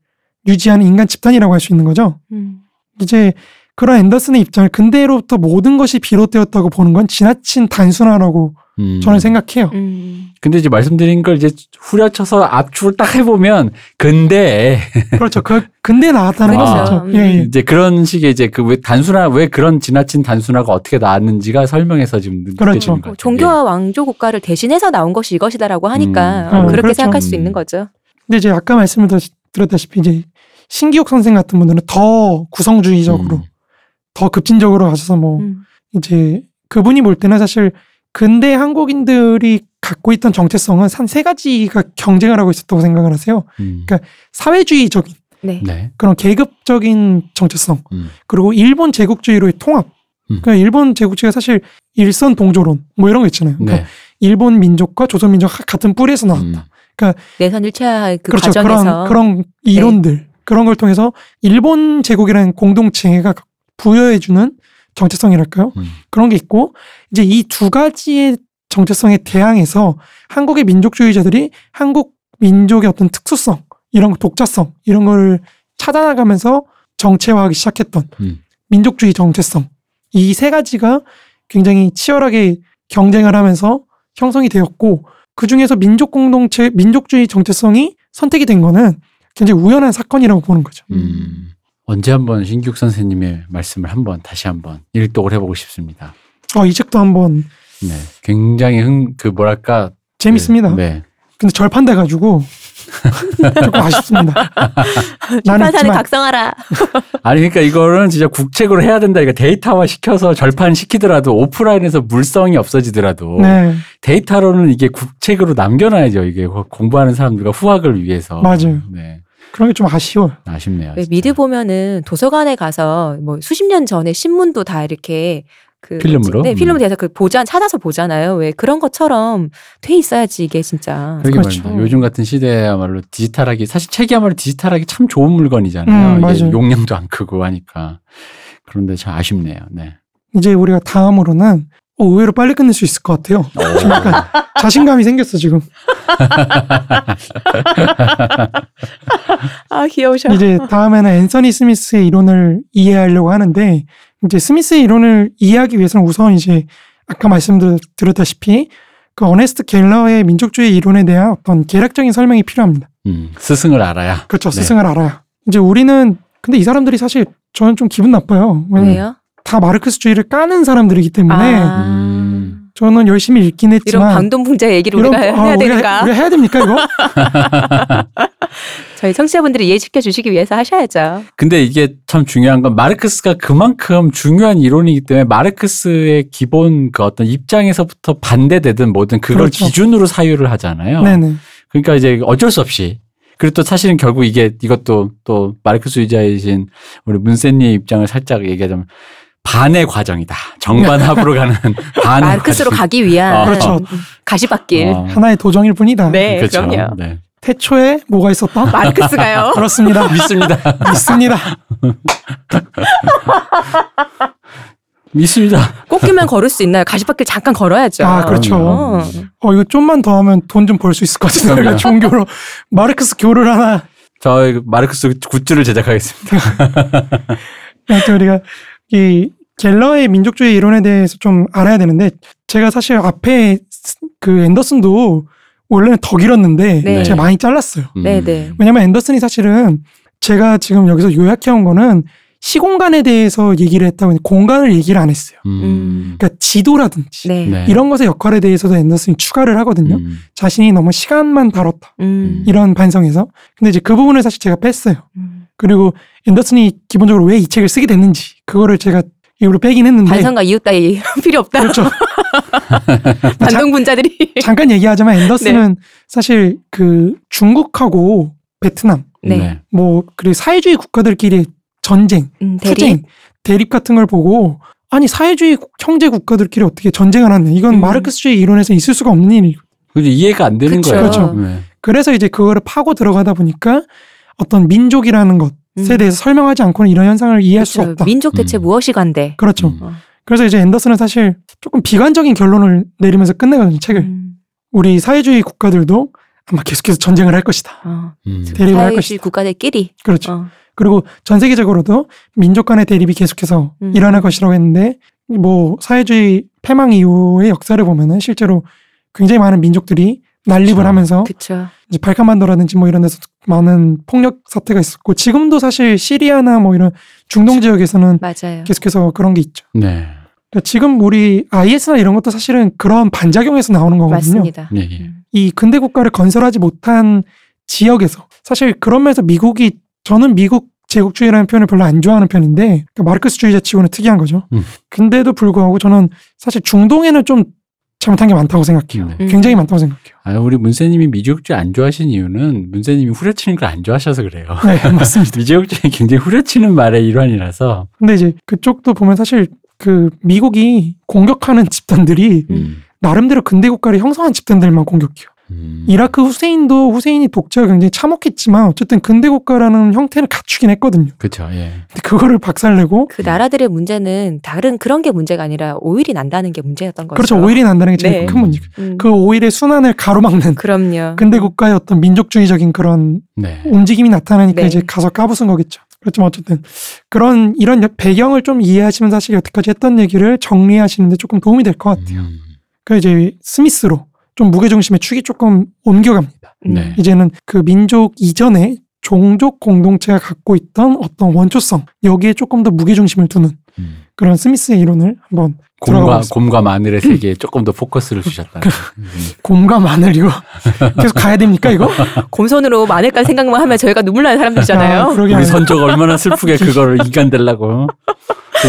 유지하는 인간 집단이라고 할 수 있는 거죠. 음. 이제 그런 앤더슨의 입장을 근대로부터 모든 것이 비롯되었다고 보는 건 지나친 단순화라고 음. 저는 생각해요. 음. 근데 이제 말씀드린 걸 이제 후려쳐서 압축을 딱 해보면 근데 [laughs] 그렇죠. 그 근대 나왔다는 그렇죠. 거죠. 음. 예, 예. 이제 그런 식의 이제 그 왜 단순화 왜 그런 지나친 단순화가 어떻게 나왔는지가 설명해서 지금 그렇죠. 같아요. 종교와 왕조 국가를 대신해서 나온 것이 이것이다라고 하니까 음. 어, 어, 그렇게 그렇죠. 생각할 수 음. 있는 거죠. 근데 이제 아까 말씀을 드- 드렸다시피 이제 신기욱 선생 같은 분들은 더 구성주의적으로 음. 더 급진적으로 가셔서 뭐 음. 이제 그분이 볼 때는 사실 근대 한국인들이 갖고 있던 정체성은 한 세 가지가 경쟁을 하고 있었다고 생각을 하세요. 음. 그러니까 사회주의적인 네. 네. 그런 계급적인 정체성 음. 그리고 일본 제국주의로의 통합. 음. 그러니까 일본 제국주의가 사실 일선 동조론 뭐 이런 거 있잖아요. 그러니까 네. 일본 민족과 조선 민족 같은 뿌리에서 나왔다. 음. 내선 1차 그 그렇죠. 과정에서 그런 그런 이론들 그런 걸 통해서 일본 제국이라는 공동체가 부여해주는 정체성이랄까요? 음. 그런 게 있고 이제 이 두 가지의 정체성에 대항해서 한국의 민족주의자들이 한국 민족의 어떤 특수성 이런 독자성 이런 거를 찾아나가면서 정체화하기 시작했던 음. 민족주의 정체성 이 세 가지가 굉장히 치열하게 경쟁을 하면서 형성이 되었고 그 중에서 민족 공동체 민족주의 정체성이 선택이 된 거는 굉장히 우연한 사건이라고 보는 거죠. 음. 언제 한번 신규 선생님의 말씀을 한번 다시 한번 일독을 해보고 싶습니다. 어, 이 책도 한번 네, 굉장히 흥 그 뭐랄까 재밌습니다. 네, 근데 절판돼 가지고 [laughs] 조금 아쉽습니다. [laughs] 나는 판사는 있지만 각성하라. [laughs] 아니 그러니까 이거는 진짜 국책으로 해야 된다. 그러니까 데이터화 시켜서 절판 시키더라도 오프라인에서 물성이 없어지더라도 네 데이터로는 이게 국책으로 남겨놔야죠. 이게 공부하는 사람들과 후학을 위해서. 맞아요. 네, 그런 게 좀 아쉬워요. 아쉽네요. 왜 진짜. 미드 보면은 도서관에 가서 뭐 수십 년 전에 신문도 다 이렇게 그 필름으로? 네, 필름으로 음. 돼서 그 보자 찾아서 보잖아요. 왜 그런 것처럼 돼 있어야지 이게 진짜. 그렇죠. 말입니다. 요즘 같은 시대야말로 디지털하기 사실 책이야말로 디지털하기 참 좋은 물건이잖아요. 음, 이게 맞아요. 용량도 안 크고 하니까 그런데 참 아쉽네요. 네. 이제 우리가 다음으로는 어, 의외로 빨리 끝낼 수 있을 것 같아요. [laughs] 지금 약간 자신감이 생겼어 지금. [laughs] 아 귀여우셔. 이제 다음에는 앤서니 스미스의 이론을 이해하려고 하는데 이제 스미스의 이론을 이해하기 위해서는 우선 이제 아까 말씀드렸다시피 그 어네스트 갤러의 민족주의 이론에 대한 어떤 계략적인 설명이 필요합니다. 음, 스승을 알아야. 그렇죠. 네. 스승을 알아야. 이제 우리는 근데 이 사람들이 사실 저는 좀 기분 나빠요. 왜냐면 왜요? 다 마르크스주의를 까는 사람들이기 때문에 아. 음. 저는 열심히 읽긴 이런 했지만 방동풍자 얘기를 이런- 우리가 아, 해야 우리가 되는가? 우리가 해야 됩니까 이거? [laughs] 저희 청취자분들이 이해시켜 주시기 위해서 하셔야죠. 근데 이게 참 중요한 건 마르크스가 그만큼 중요한 이론이기 때문에 마르크스의 기본 그 어떤 입장에서부터 반대되든 뭐든 그걸 그렇죠. 기준으로 사유를 하잖아요. 네네. 그러니까 이제 어쩔 수 없이 그리고 또 사실은 결국 이게 이것도 또 마르크스주의자이신 우리 문세니의 입장을 살짝 얘기하자면 반의 과정이다. 정반합으로 가는 [laughs] 반의 마르크스로 과정. 가기 위한 어. 그렇죠. 가시밭길. 어, 하나의 도정일 뿐이다. 네, 그렇죠. 그럼요. 네. 태초에 뭐가 있었다? 마르크스가요. [laughs] 그렇습니다. 믿습니다. [laughs] 믿습니다. 믿습니다. 꽃길만 걸을 수 있나요? 가시밭길 잠깐 걸어야죠. 아, 그렇죠. 어. 어 이거 좀만 더 하면 돈 좀 벌 수 있을 것 같은데. 우리가 종교로 마르크스 교를 하나 저 마르크스 굿즈를 제작하겠습니다. 하여튼 우리가 이 갤러의 민족주의 이론에 대해서 좀 알아야 되는데 제가 사실 앞에 그 앤더슨도 원래는 더 길었는데 네. 제가 많이 잘랐어요. 음. 네네. 왜냐면 앤더슨이 사실은 제가 지금 여기서 요약해온 거는 시공간에 대해서 얘기를 했다고 공간을 얘기를 안 했어요. 음. 그러니까 지도라든지 네. 네. 이런 것의 역할에 대해서도 앤더슨이 추가를 하거든요. 음. 자신이 너무 시간만 다뤘다. 음. 이런 반성에서. 근데 이제 그 부분을 사실 제가 뺐어요. 음. 그리고 앤더슨이 기본적으로 왜 이 책을 쓰게 됐는지 그거를 제가 일부러 빼긴 했는데 반성과 이웃 따위 [laughs] 필요 없다. 그렇죠. [laughs] 반동 분자들이. 잠깐 얘기하자면 네. 앤더슨은 사실 그 중국하고 베트남 네. 뭐 그리고 사회주의 국가들끼리 전쟁, 음, 투쟁, 대리. 대립 같은 걸 보고 아니 사회주의 국- 형제 국가들끼리 어떻게 전쟁을 하냐 이건 음. 마르크스주의 이론에서 있을 수가 없는 일이고 그죠 이해가 안 되는 그쵸. 거예요. 그렇죠. 네. 그래서 이제 그거를 파고 들어가다 보니까 어떤 민족이라는 것 에 음. 대해서 설명하지 않고는 이런 현상을 이해할 그렇죠. 없다. 민족 대체 음. 무엇이 간대? 그렇죠. 음. 어. 그래서 이제 앤더슨은 사실 조금 비관적인 결론을 내리면서 끝내거든요 책을. 음. 우리 사회주의 국가들도 아마 계속해서 전쟁을 할 것이다. 어. 음. 대립을 할 사회주의 것이다. 국가들끼리. 그렇죠. 어. 그리고 전 세계적으로도 민족 간의 대립이 계속해서 음. 일어날 것이라고 했는데 뭐 사회주의 패망 이후의 역사를 보면은 실제로 굉장히 많은 민족들이 난립을 그렇죠. 하면서 그쵸. 이제 발칸반도라든지 뭐 이런 데서 많은 폭력 사태가 있었고 지금도 사실 시리아나 뭐 이런 중동 지역에서는 맞아요. 계속해서 그런 게 있죠. 네. 그러니까 지금 우리 IS나 이런 것도 사실은 그런 반작용에서 나오는 거거든요. 맞습니다. 네. 음. 이 근대 국가를 건설하지 못한 지역에서 사실 그런 면에서 미국이 저는 미국 제국주의라는 표현을 별로 안 좋아하는 편인데 그러니까 마르크스주의자 치고는 특이한 거죠. 음. 근데도 불구하고 저는 사실 중동에는 좀 잘못한 게 많다고 생각해요. 네. 음. 굉장히 많다고 생각해요. 아, 우리 문세님이 미지국주의 안 좋아하시는 이유는 문세님이 후려치는 걸 안 좋아하셔서 그래요. 네, [laughs] 맞습니다. 미지국주의 굉장히 후려치는 말의 일환이라서. 근데 이제 그쪽도 보면 사실 그 미국이 공격하는 집단들이 음. 나름대로 근대 국가를 형성한 집단들만 공격해요. 음. 이라크 후세인도 후세인이 독재가 굉장히 참혹했지만 어쨌든 근대 국가라는 형태를 갖추긴 했거든요. 그렇죠. 예. 근데 그거를 박살내고 그 나라들의 문제는 다른 그런 게 문제가 아니라 오일이 난다는 게 문제였던 거죠. 그렇죠. 오일이 난다는 게 제일 네. 큰 문제. 음. 그 오일의 순환을 가로막는 그럼요. 근대 국가의 어떤 민족주의적인 그런 네. 움직임이 나타나니까 네. 이제 가서 까부순 거겠죠. 그렇지만 어쨌든 그런 이런 여- 배경을 좀 이해하시면 사실 여태까지 했던 얘기를 정리하시는데 조금 도움이 될 것 같아요. 음. 그 이제 스미스로 좀 무게중심의 축이 조금 옮겨갑니다. 음. 네. 이제는 그 민족 이전에 종족 공동체가 갖고 있던 어떤 원초성 여기에 조금 더 무게중심을 두는 음. 그런 스미스의 이론을 한번 곰과 보겠습니다. 곰과 마늘의 세계에 [clears throat] 조금 더 포커스를 주셨다. 음. 곰과 마늘 이거 계속 가야 됩니까 이거? [laughs] 곰손으로 마늘간 생각만 하면 저희가 눈물 나는 사람들이잖아요. 아, 우리 선조가 얼마나 슬프게 [laughs] 그거를 인간 되려고.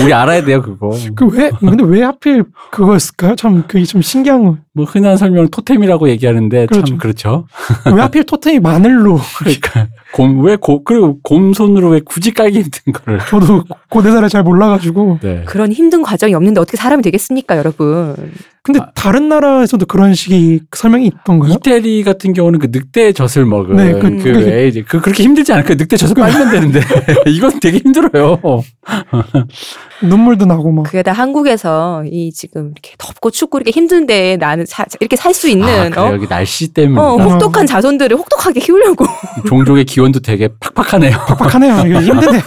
우리 알아야 돼요 그거. 그 왜 근데 왜 하필 그거였을까요? 참 그게 좀 신기한 거. 뭐 흔한 설명 토템이라고 얘기하는데 그렇죠. 참 그렇죠. 왜 하필 토템이 마늘로? [laughs] 그러니까 곰왜고 그리고 곰손으로 왜 굳이 깔기 힘든 거를. 저도 고대사를 잘 몰라가지고. 네. 그런 힘든 과정이 없는데 어떻게 사람이 되겠습니까, 여러분? 근데 아. 다른 나라에서도 그런 식의 설명이 있던가요? 이태리 같은 경우는 그 늑대 젖을 먹은 네, 그, 그- 그, 애 이제 그 그렇게 힘들지 않을까 늑대 젖을 빨면 되는데 [laughs] 이건 되게 힘들어요. [laughs] 눈물도 나고 막. 그게다 한국에서 이 지금 이렇게 덥고 춥고 이렇게 힘든데 나는 사- 이렇게 살 수 있는 아, 그래 어? 여기 날씨 때문에 어, 혹독한 자손들을 혹독하게 키우려고 [laughs] 종족의 기원도 되게 팍팍하네요. 빡빡하네요. 이게 힘드네.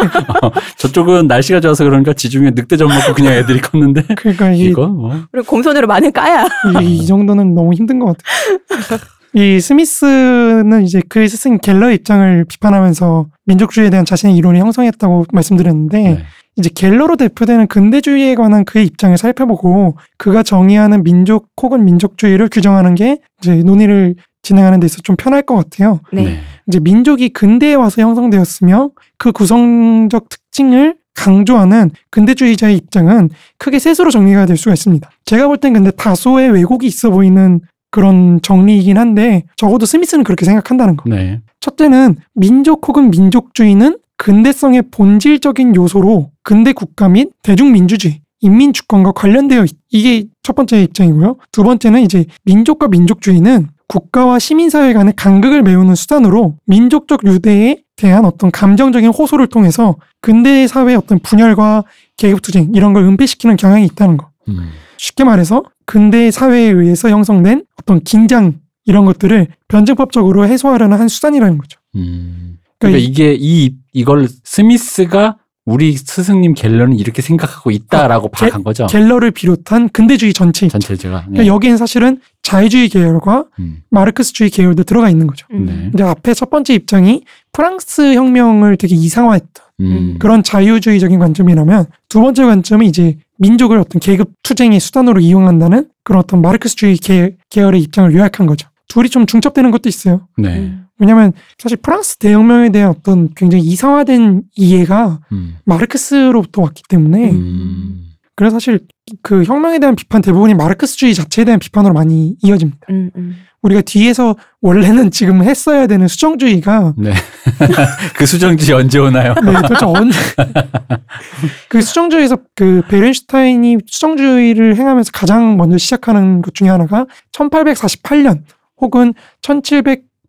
저쪽은 날씨가 좋아서 그런가 지중해 늑대 젖 먹고 그냥 애들이 컸는데 [laughs] 그러니까 이게 이거 뭐 그리고 곰손으로 마늘 까야 이, 이 정도는 너무 힘든 것 같아요. 이 스미스는 이제 그의 스승 갤러의 입장을 비판하면서 민족주의에 대한 자신의 이론을 형성했다고 말씀드렸는데 네. 이제 갤러로 대표되는 근대주의에 관한 그의 입장을 살펴보고 그가 정의하는 민족 혹은 민족주의를 규정하는 게 이제 논의를 진행하는 데 있어 좀 편할 것 같아요. 네. 이제 민족이 근대에 와서 형성되었으며 그 구성적 특징을 강조하는 근대주의자의 입장은 크게 셋으로 정리가 될 수가 있습니다. 제가 볼 땐 근데 다소의 왜곡이 있어 보이는 그런 정리이긴 한데 적어도 스미스는 그렇게 생각한다는 거. 네. 첫째는 민족 혹은 민족주의는 근대성의 본질적인 요소로 근대 국가 및 대중민주주의, 인민주권과 관련되어 있. 이게 첫 번째 입장이고요. 두 번째는 이제 민족과 민족주의는 국가와 시민사회 간의 간극을 메우는 수단으로 민족적 유대에 대한 어떤 감정적인 호소를 통해서 근대 사회의 어떤 분열과 계급투쟁 이런 걸 은폐시키는 경향이 있다는 거. 음. 쉽게 말해서 근대 사회에 의해서 형성된 어떤 긴장 이런 것들을 변증법적으로 해소하려는 한 수단이라는 거죠. 음. 그러니까 그러니까 이- 이게 이 이걸 스미스가 우리 스승님 갤러는 이렇게 생각하고 있다라고 아, 게- 파악한 거죠. 갤러를 비롯한 근대주의 전체. 전체제가. 네. 그러니까 여기엔 사실은 자유주의 계열과 음. 마르크스주의 계열도 들어가 있는 거죠. 음. 네. 이제 앞에 첫 번째 입장이 프랑스 혁명을 되게 이상화했던 음. 그런 자유주의적인 관점이라면 두 번째 관점이 이제 민족을 어떤 계급 투쟁의 수단으로 이용한다는 그런 어떤 마르크스주의 계, 계열의 입장을 요약한 거죠. 둘이 좀 중첩되는 것도 있어요. 네. 음. 왜냐하면 사실 프랑스 대혁명에 대한 어떤 굉장히 이상화된 이해가 음. 마르크스로부터 왔기 때문에 음. 그래서 사실 그 혁명에 대한 비판 대부분이 마르크스주의 자체에 대한 비판으로 많이 이어집니다. 음, 음. 우리가 뒤에서 원래는 지금 했어야 되는 수정주의가 네. [laughs] 그 수정지 언제 오나요? 네, 도대체 언제 [laughs] 그 수정주의에서 그 베른슈타인이 수정주의를 행하면서 가장 먼저 시작하는 것 중에 하나가 1848년 혹은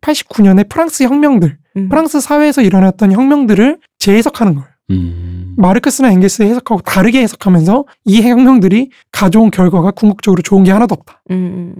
1789년의 프랑스 혁명들, 음. 프랑스 사회에서 일어났던 혁명들을 재해석하는 거예요. 음. 마르크스나 엥게스 해석하고 다르게 해석하면서 이 혁명들이 가져온 결과가 궁극적으로 좋은 게 하나도 없다. 음, 음.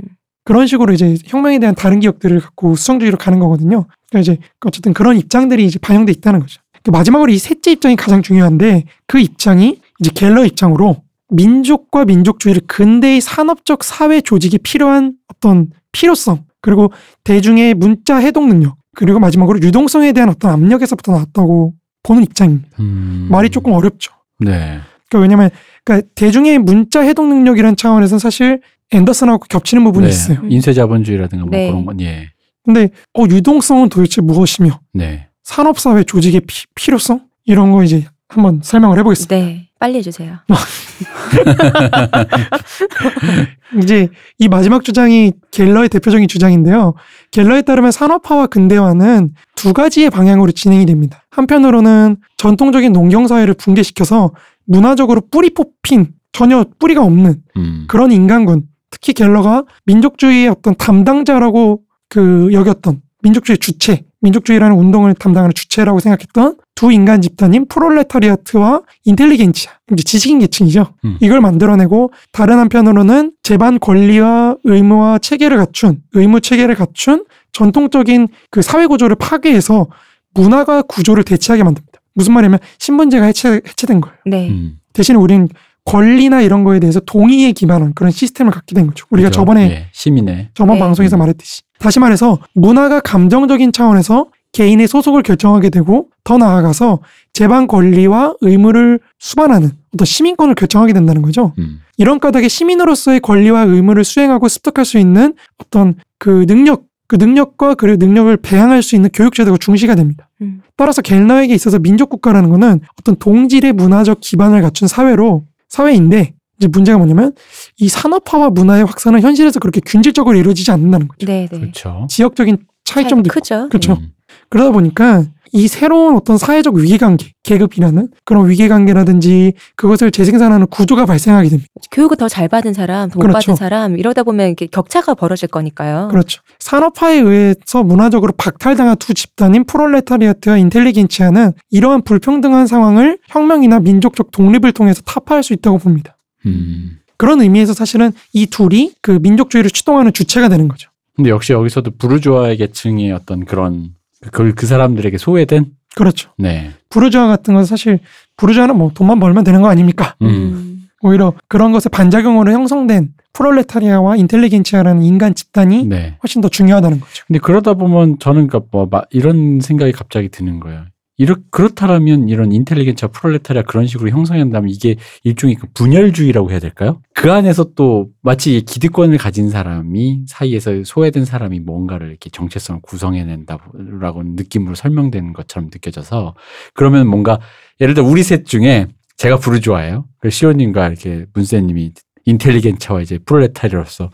그런 식으로 이제 혁명에 대한 다른 기억들을 갖고 수정주의로 가는 거거든요. 그러니까 이제 어쨌든 그런 입장들이 이제 반영돼 있다는 거죠. 그 마지막으로 이 셋째 입장이 가장 중요한데 그 입장이 이제 갤러 입장으로 민족과 민족주의를 근대의 산업적 사회 조직이 필요한 어떤 필요성 그리고 대중의 문자 해독 능력 그리고 마지막으로 유동성에 대한 어떤 압력에서부터 나왔다고 보는 입장입니다. 음. 말이 조금 어렵죠. 네. 그러니까 왜냐면 그러니까 대중의 문자 해독 능력이라는 차원에서는 사실 앤더슨하고 겹치는 부분이 네. 있어요. 인쇄 자본주의라든가 뭐 네. 그런 건 예. 근데 어 유동성은 도대체 무엇이며 네. 산업사회 조직의 피- 필요성 이런 거 이제 한번 설명을 해보겠습니다. 네. 빨리 해주세요. [laughs] 이제 이 마지막 주장이 갤러의 대표적인 주장인데요. 갤러에 따르면 산업화와 근대화는 두 가지의 방향으로 진행이 됩니다. 한편으로는 전통적인 농경사회를 붕괴시켜서 문화적으로 뿌리 뽑힌 전혀 뿌리가 없는 음. 그런 인간군, 특히 갤러가 민족주의의 어떤 담당자라고 그 여겼던 민족주의 주체, 민족주의라는 운동을 담당하는 주체라고 생각했던 두 인간 집단인 프롤레타리아트와 인텔리겐치아, 이제 지식인 계층이죠. 음. 이걸 만들어내고 다른 한편으로는 재반 권리와 의무와 체계를 갖춘 의무 체계를 갖춘 전통적인 그 사회 구조를 파괴해서 문화가 구조를 대체하게 만듭니다. 무슨 말이냐면 신분제가 해체, 해체된 거예요. 네. 음. 대신에 우리는 권리나 이런 거에 대해서 동의에 기반한 그런 시스템을 갖게 된 거죠. 우리가 그죠? 저번에 예. 시민의 저번 네. 방송에서 말했듯이 다시 말해서 문화가 감정적인 차원에서 개인의 소속을 결정하게 되고 더 나아가서 재반 권리와 의무를 수반하는 어떤 시민권을 결정하게 된다는 거죠. 음. 이런 까닭에 시민으로서의 권리와 의무를 수행하고 습득할 수 있는 어떤 그 능력, 그 능력과 그 능력을 배양할 수 있는 교육제도가 중시가 됩니다. 음. 따라서 갤너에게 있어서 민족국가라는 것은 어떤 동질의 문화적 기반을 갖춘 사회로 사회인데 이제 문제가 뭐냐면 이 산업화와 문화의 확산은 현실에서 그렇게 균질적으로 이루어지지 않는다는 거죠. 네, 네. 그렇죠. 지역적인 차이점도 있고. 크죠. 그렇죠. 음. 그러다 보니까 이 새로운 어떤 사회적 위계관계, 계급이라는 그런 위계관계라든지 그것을 재생산하는 구조가 발생하게 됩니다. 교육을 더 잘 받은 사람, 더못 그렇죠. 받은 사람 이러다 보면 이렇게 격차가 벌어질 거니까요. 그렇죠. 산업화에 의해서 문화적으로 박탈당한 두 집단인 프롤레타리아트와 인텔리겐치아는 이러한 불평등한 상황을 혁명이나 민족적 독립을 통해서 타파할 수 있다고 봅니다. 음. 그런 의미에서 사실은 이 둘이 그 민족주의를 추동하는 주체가 되는 거죠. 근데 역시 여기서도 부르주아의 계층의 어떤 그런 그걸 그 사람들에게 소외된 그렇죠. 네. 부르주아 같은 건 사실 부르주아는 뭐 돈만 벌면 되는 거 아닙니까? 음. 음. 오히려 그런 것의 반작용으로 형성된 프롤레타리아와 인텔리겐치아라는 인간 집단이 네. 훨씬 더 중요하다는 거죠. 근데 그러다 보면 저는 그뭐 마- 이런 생각이 갑자기 드는 거예요. 이렇 그렇다라면 이런 인텔리겐처 프롤레타리아 그런 식으로 형성한다면 이게 일종의 그 분열주의라고 해야 될까요? 그 안에서 또 마치 이 기득권을 가진 사람이 사이에서 소외된 사람이 뭔가를 이렇게 정체성을 구성해낸다라고 느낌으로 설명되는 것처럼 느껴져서 그러면 뭔가 예를 들어 우리 셋 중에 제가 부르주아예요. 그 시호님과 이렇게 문세님이 인텔리겐처와 이제 프롤레타리아로서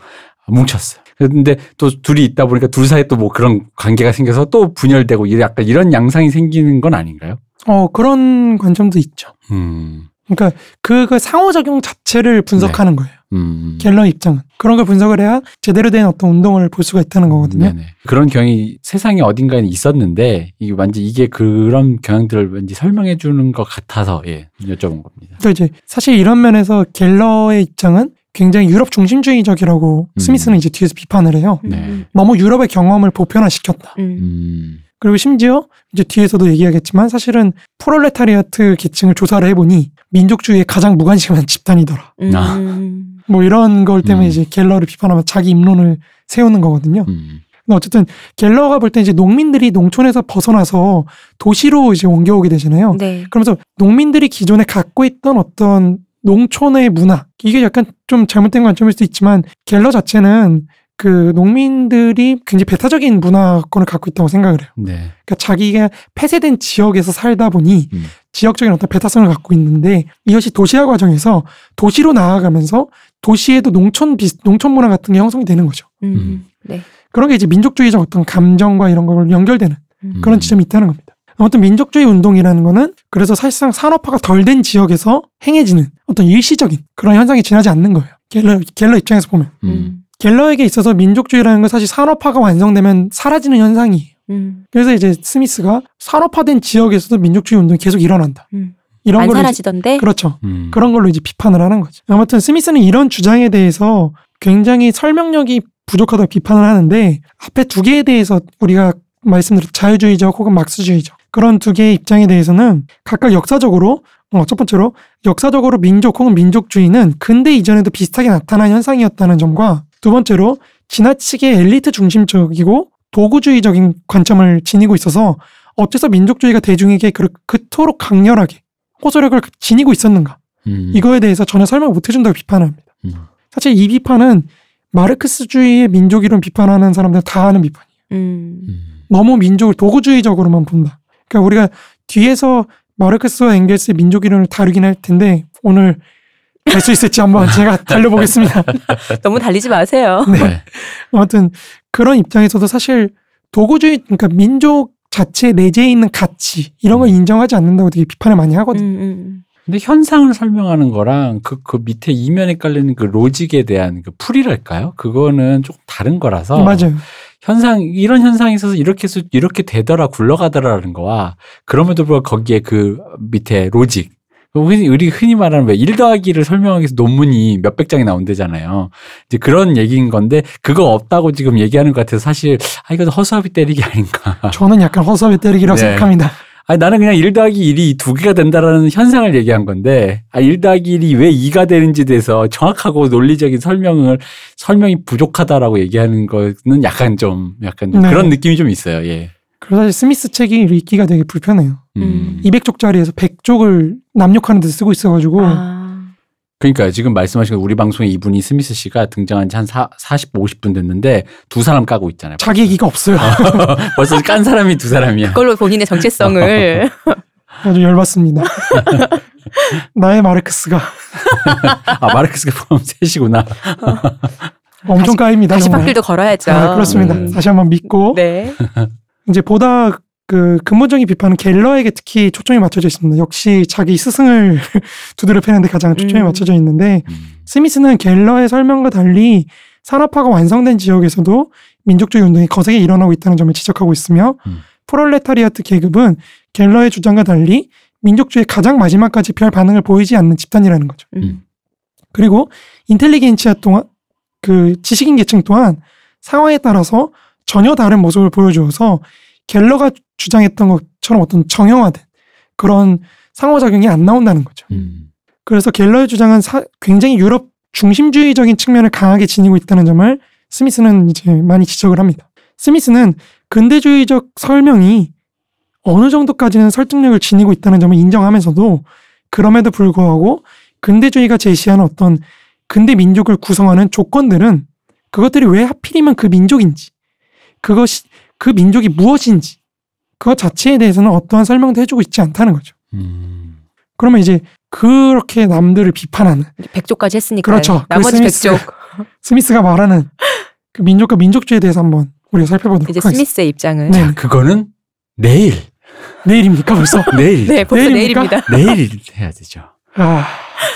뭉쳤어요. 근데 또 둘이 있다 보니까 둘 사이에 또 뭐 그런 관계가 생겨서 또 분열되고 약간 이런 양상이 생기는 건 아닌가요? 어, 그런 관점도 있죠. 음, 그러니까 그, 그 상호작용 자체를 분석하는 거예요. 음. 갤러 입장은. 그런 걸 분석을 해야 제대로 된 어떤 운동을 볼 수가 있다는 거거든요. 네네. 그런 경향이 세상에 어딘가에 있었는데 이게 완전 이게 그런 경향들을 왠지 설명해 주는 것 같아서 예 여쭤본 겁니다. 그러니까 이제 사실 이런 면에서 갤러의 입장은 굉장히 유럽 중심주의적이라고 음. 스미스는 이제 뒤에서 비판을 해요. 네. 음. 너무 유럽의 경험을 보편화시켰다. 음. 음, 그리고 심지어 이제 뒤에서도 얘기하겠지만 사실은 프롤레타리아트 계층을 조사를 해보니 민족주의에 가장 무관심한 집단이더라. 아. 음. 뭐 이런 걸 때문에 음. 이제 갤러를 비판하면 자기 입론을 세우는 거거든요. 음, 근데 어쨌든 갤러가 볼 때 이제 농민들이 농촌에서 벗어나서 도시로 이제 옮겨오게 되잖아요. 네. 그러면서 농민들이 기존에 갖고 있던 어떤 농촌의 문화 이게 약간 좀 잘못된 관점일 수도 있지만 갤러 자체는 그 농민들이 굉장히 배타적인 문화권을 갖고 있다고 생각을 해요. 네. 그러니까 자기가 폐쇄된 지역에서 살다 보니 음. 지역적인 어떤 배타성을 갖고 있는데 이것이 도시화 과정에서 도시로 나아가면서 도시에도 농촌 비슷 농촌 문화 같은 게 형성이 되는 거죠. 음. 음. 네. 그런 게 이제 민족주의적 어떤 감정과 이런 걸 연결되는 음. 그런 지점이 있다는 겁니다. 아무튼 민족주의 운동이라는 거는 그래서 사실상 산업화가 덜 된 지역에서 행해지는 어떤 일시적인 그런 현상이 지나지 않는 거예요. 갤러, 갤러 입장에서 보면. 음. 음. 갤러에게 있어서 민족주의라는 건 사실 산업화가 완성되면 사라지는 현상이에요. 음. 그래서 이제 스미스가 산업화된 지역에서도 민족주의 운동이 계속 일어난다. 음. 이런 안 걸로 이제- 사라지던데. 그렇죠. 음. 그런 걸로 이제 비판을 하는 거죠. 아무튼 스미스는 이런 주장에 대해서 굉장히 설명력이 부족하다고 비판을 하는데 앞에 두 개에 대해서 우리가 말씀드린 자유주의적 혹은 막스주의적 그런 두 개의 입장에 대해서는 각각 역사적으로 어, 첫 번째로 역사적으로 민족 혹은 민족주의는 근대 이전에도 비슷하게 나타난 현상이었다는 점과 두 번째로 지나치게 엘리트 중심적이고 도구주의적인 관점을 지니고 있어서 어째서 민족주의가 대중에게 그- 그토록 강렬하게 호소력을 지니고 있었는가 음. 이거에 대해서 전혀 설명을 못 해준다고 비판합니다. 음. 사실 이 비판은 마르크스주의의 민족 이론 비판하는 사람들 다 하는 비판이에요. 음. 음. 너무 민족을 도구주의적으로만 본다. 그러니까 우리가 뒤에서 마르크스와 엥겔스의 민족 이론을 다루긴 할 텐데 오늘 갈수 있을지 한번 제가 [laughs] 달려보겠습니다. [laughs] 너무 달리지 마세요. [laughs] 네. 아무튼 그런 입장에서도 사실 도구주의 그러니까 민족 자체 내재해 있는 가치 이런 걸 음. 인정하지 않는다고 되게 비판을 많이 하거든요. 음, 음. 근데 현상을 설명하는 거랑 그, 그 밑에 이면에 깔리는 그 로직에 대한 그 풀이랄까요? 그거는 조금 다른 거라서. 맞아요. 현상, 이런 현상이 있어서 이렇게, 해서 이렇게 되더라, 굴러가더라는 거와 그럼에도 불구하고 거기에 그 밑에 로직. 흔히, 우리 흔히 말하는 왜1 더하기를 설명하기 위해서 논문이 몇백 장이 나온대잖아요. 이제 그런 얘기인 건데 그거 없다고 지금 얘기하는 것 같아서 사실 아, 이거 허수아비 때리기 아닌가. 저는 약간 허수아비 때리기라고 네. 생각합니다. 아니, 나는 그냥 1 더하기 1이 두 개가 된다라는 현상을 얘기한 건데, 아, 1 더하기 1이 왜 2가 되는지에 대해서 정확하고 논리적인 설명을, 설명이 부족하다라고 얘기하는 거는 약간 좀, 약간 좀 네. 그런 느낌이 좀 있어요, 예. 그래서 사실 스미스 책이 읽기가 되게 불편해요. 음. 200쪽짜리에서 100쪽을 남욕하는 데 쓰고 있어가지고 아. 그러니까 지금 말씀하신 거 우리 방송에 이분이 스미스 씨가 등장한 지 한 40, 50분 됐는데 두 사람 까고 있잖아요. 자기 얘기가 없어요. [laughs] 벌써 깐 사람이 두 사람이야. 그걸로 본인의 정체성을 [laughs] 아주 열받습니다. [laughs] 나의 마르크스가 아, 마르크스가 포함 셋이구나. 엄청 까입니다. 다시 정말. 바퀴도 걸어야죠. 아, 그렇습니다. 음. 다시 한번 믿고 네. 이제 보다 그 근본적인 비판은 갤러에게 특히 초점이 맞춰져 있습니다. 역시 자기 스승을 [laughs] 두드려 패는데 가장 초점이 음. 맞춰져 있는데 음. 스미스는 갤러의 설명과 달리 산업화가 완성된 지역에서도 민족주의 운동이 거세게 일어나고 있다는 점을 지적하고 있으며 음. 프롤레타리아트 계급은 갤러의 주장과 달리 민족주의 가장 마지막까지 별 반응을 보이지 않는 집단이라는 거죠. 음. 그리고 인텔리겐치아 동안 그 지식인 계층 또한 상황에 따라서 전혀 다른 모습을 보여주어서 갤러가 주장했던 것처럼 어떤 정형화된 그런 상호작용이 안 나온다는 거죠. 음. 그래서 갤러의 주장은 사- 굉장히 유럽 중심주의적인 측면을 강하게 지니고 있다는 점을 스미스는 이제 많이 지적을 합니다. 스미스는 근대주의적 설명이 어느 정도까지는 설득력을 지니고 있다는 점을 인정하면서도 그럼에도 불구하고 근대주의가 제시하는 어떤 근대 민족을 구성하는 조건들은 그것들이 왜 하필이면 그 민족인지 그것이 그 민족이 무엇인지 그것 자체에 대해서는 어떠한 설명도 해주고 있지 않다는 거죠. 음. 그러면 이제 그렇게 남들을 비판하는 백조까지 했으니까. 그렇죠. 그 나머지 스미스. 백조. [laughs] 스미스가 말하는 그 민족과 민족주의에 대해서 한번 우리가 살펴보도록 이제 하겠습니다. 스미스의 입장은. 네. 그거는 내일, 내일입니까 벌써? 내일, 네, 벌써 내일입니까? 내일입니다. 내일 해야 되죠. 아,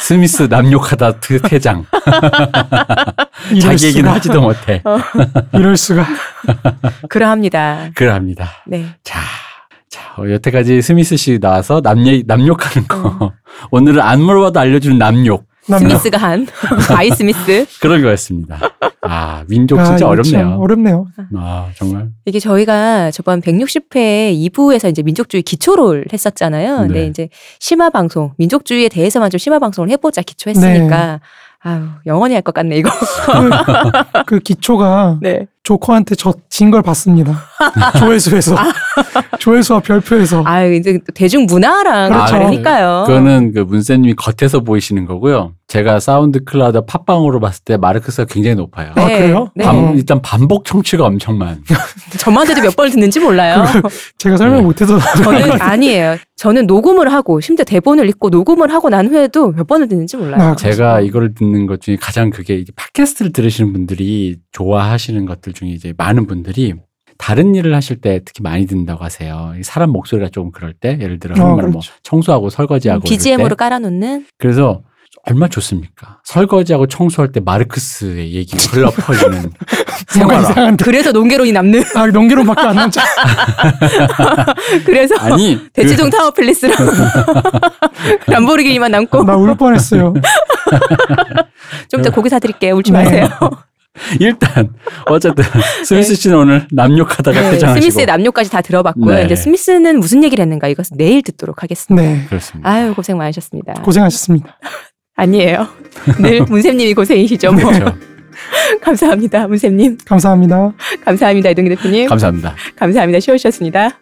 스미스 남욕하다 트- 퇴장. 자기 얘기는. 하지도 못해. 이럴 수가. 그러합니다. 그러합니다. 네. 자, 자, 어, 여태까지 스미스 씨 나와서 남 남욕하는 거. 오늘은 안 물어봐도 알려주는 남욕. 스미스가 한 [laughs] by 스미스. 그런 거였습니다. 아, 민족 아, 진짜 참 어렵네요. 어렵네요. 아, 정말. 이게 저희가 저번 160회 2부에서 이제 민족주의 기초를 했었잖아요. 근데 네. 이제 심화 방송, 민족주의에 대해서만 좀 심화 방송을 해보자 기초했으니까. 아유, 영원히 할 것 같네, 이거. 그, 그 기초가 [laughs] 네. 조커한테 진 걸 봤습니다. [laughs] 조회수에서. 조회수와 별표에서. 아유, 이제 또 대중 문화랑 그렇죠. 다르니까요. 그거는 그 문쌤님이 겉에서 보이시는 거고요. 제가 사운드 클라우드 팟빵으로 봤을 때 마르크스가 굉장히 높아요. 아, 그래요? 네. 반- 반- 일단 반복 청취가 엄청 많. 저한테도 몇 번을 듣는지 몰라요. 제가 설명 네. 못해서. 저는 아니에요. 저는 녹음을 하고 심지어 대본을 읽고 녹음을 하고 난 후에도 몇 번을 듣는지 몰라요. 아, 제가 이거를 듣는 것 중에 가장 그게 이제 팟캐스트를 들으시는 분들이 좋아하시는 것들 중에 이제 많은 분들이 다른 일을 하실 때 특히 많이 듣는다고 하세요. 이 사람 목소리가 조금 그럴 때 예를 들어 아, 정말 뭐 그렇죠. 청소하고 설거지하고 이럴 BGM으로 때. 깔아놓는 그래서 얼마 좋습니까? 설거지하고 청소할 때 마르크스의 얘기가 흘러 퍼지는 생활화. [laughs] 그래서 논개론이 남는 아, 농계론밖에 안 남자. [laughs] 그래서 아니 [laughs] 대치동 타워 팰리스랑 람보르기니만 남고 나 울 뻔했어요. 좀 이따 고기 사드릴게요. 울지 네. 마세요. 그, [laughs] 일단 어쨌든 스미스 씨는 오늘 남욕하다가 네, 퇴장하시고 스미스의 남녀까지 다 들어봤고요. 네. 이제 스미스는 무슨 얘기를 했는가 이것은 내일 듣도록 하겠습니다. 네. 그렇습니다. 아유 고생 많으셨습니다. 고생하셨습니다. [laughs] 아니에요. 늘 문쌤님이 고생이시죠. 뭐. 그렇죠. [laughs] 감사합니다. 문쌤님. 감사합니다. 감사합니다. 이동기 대표님. 감사합니다. 감사합니다. 쉬워주셨습니다.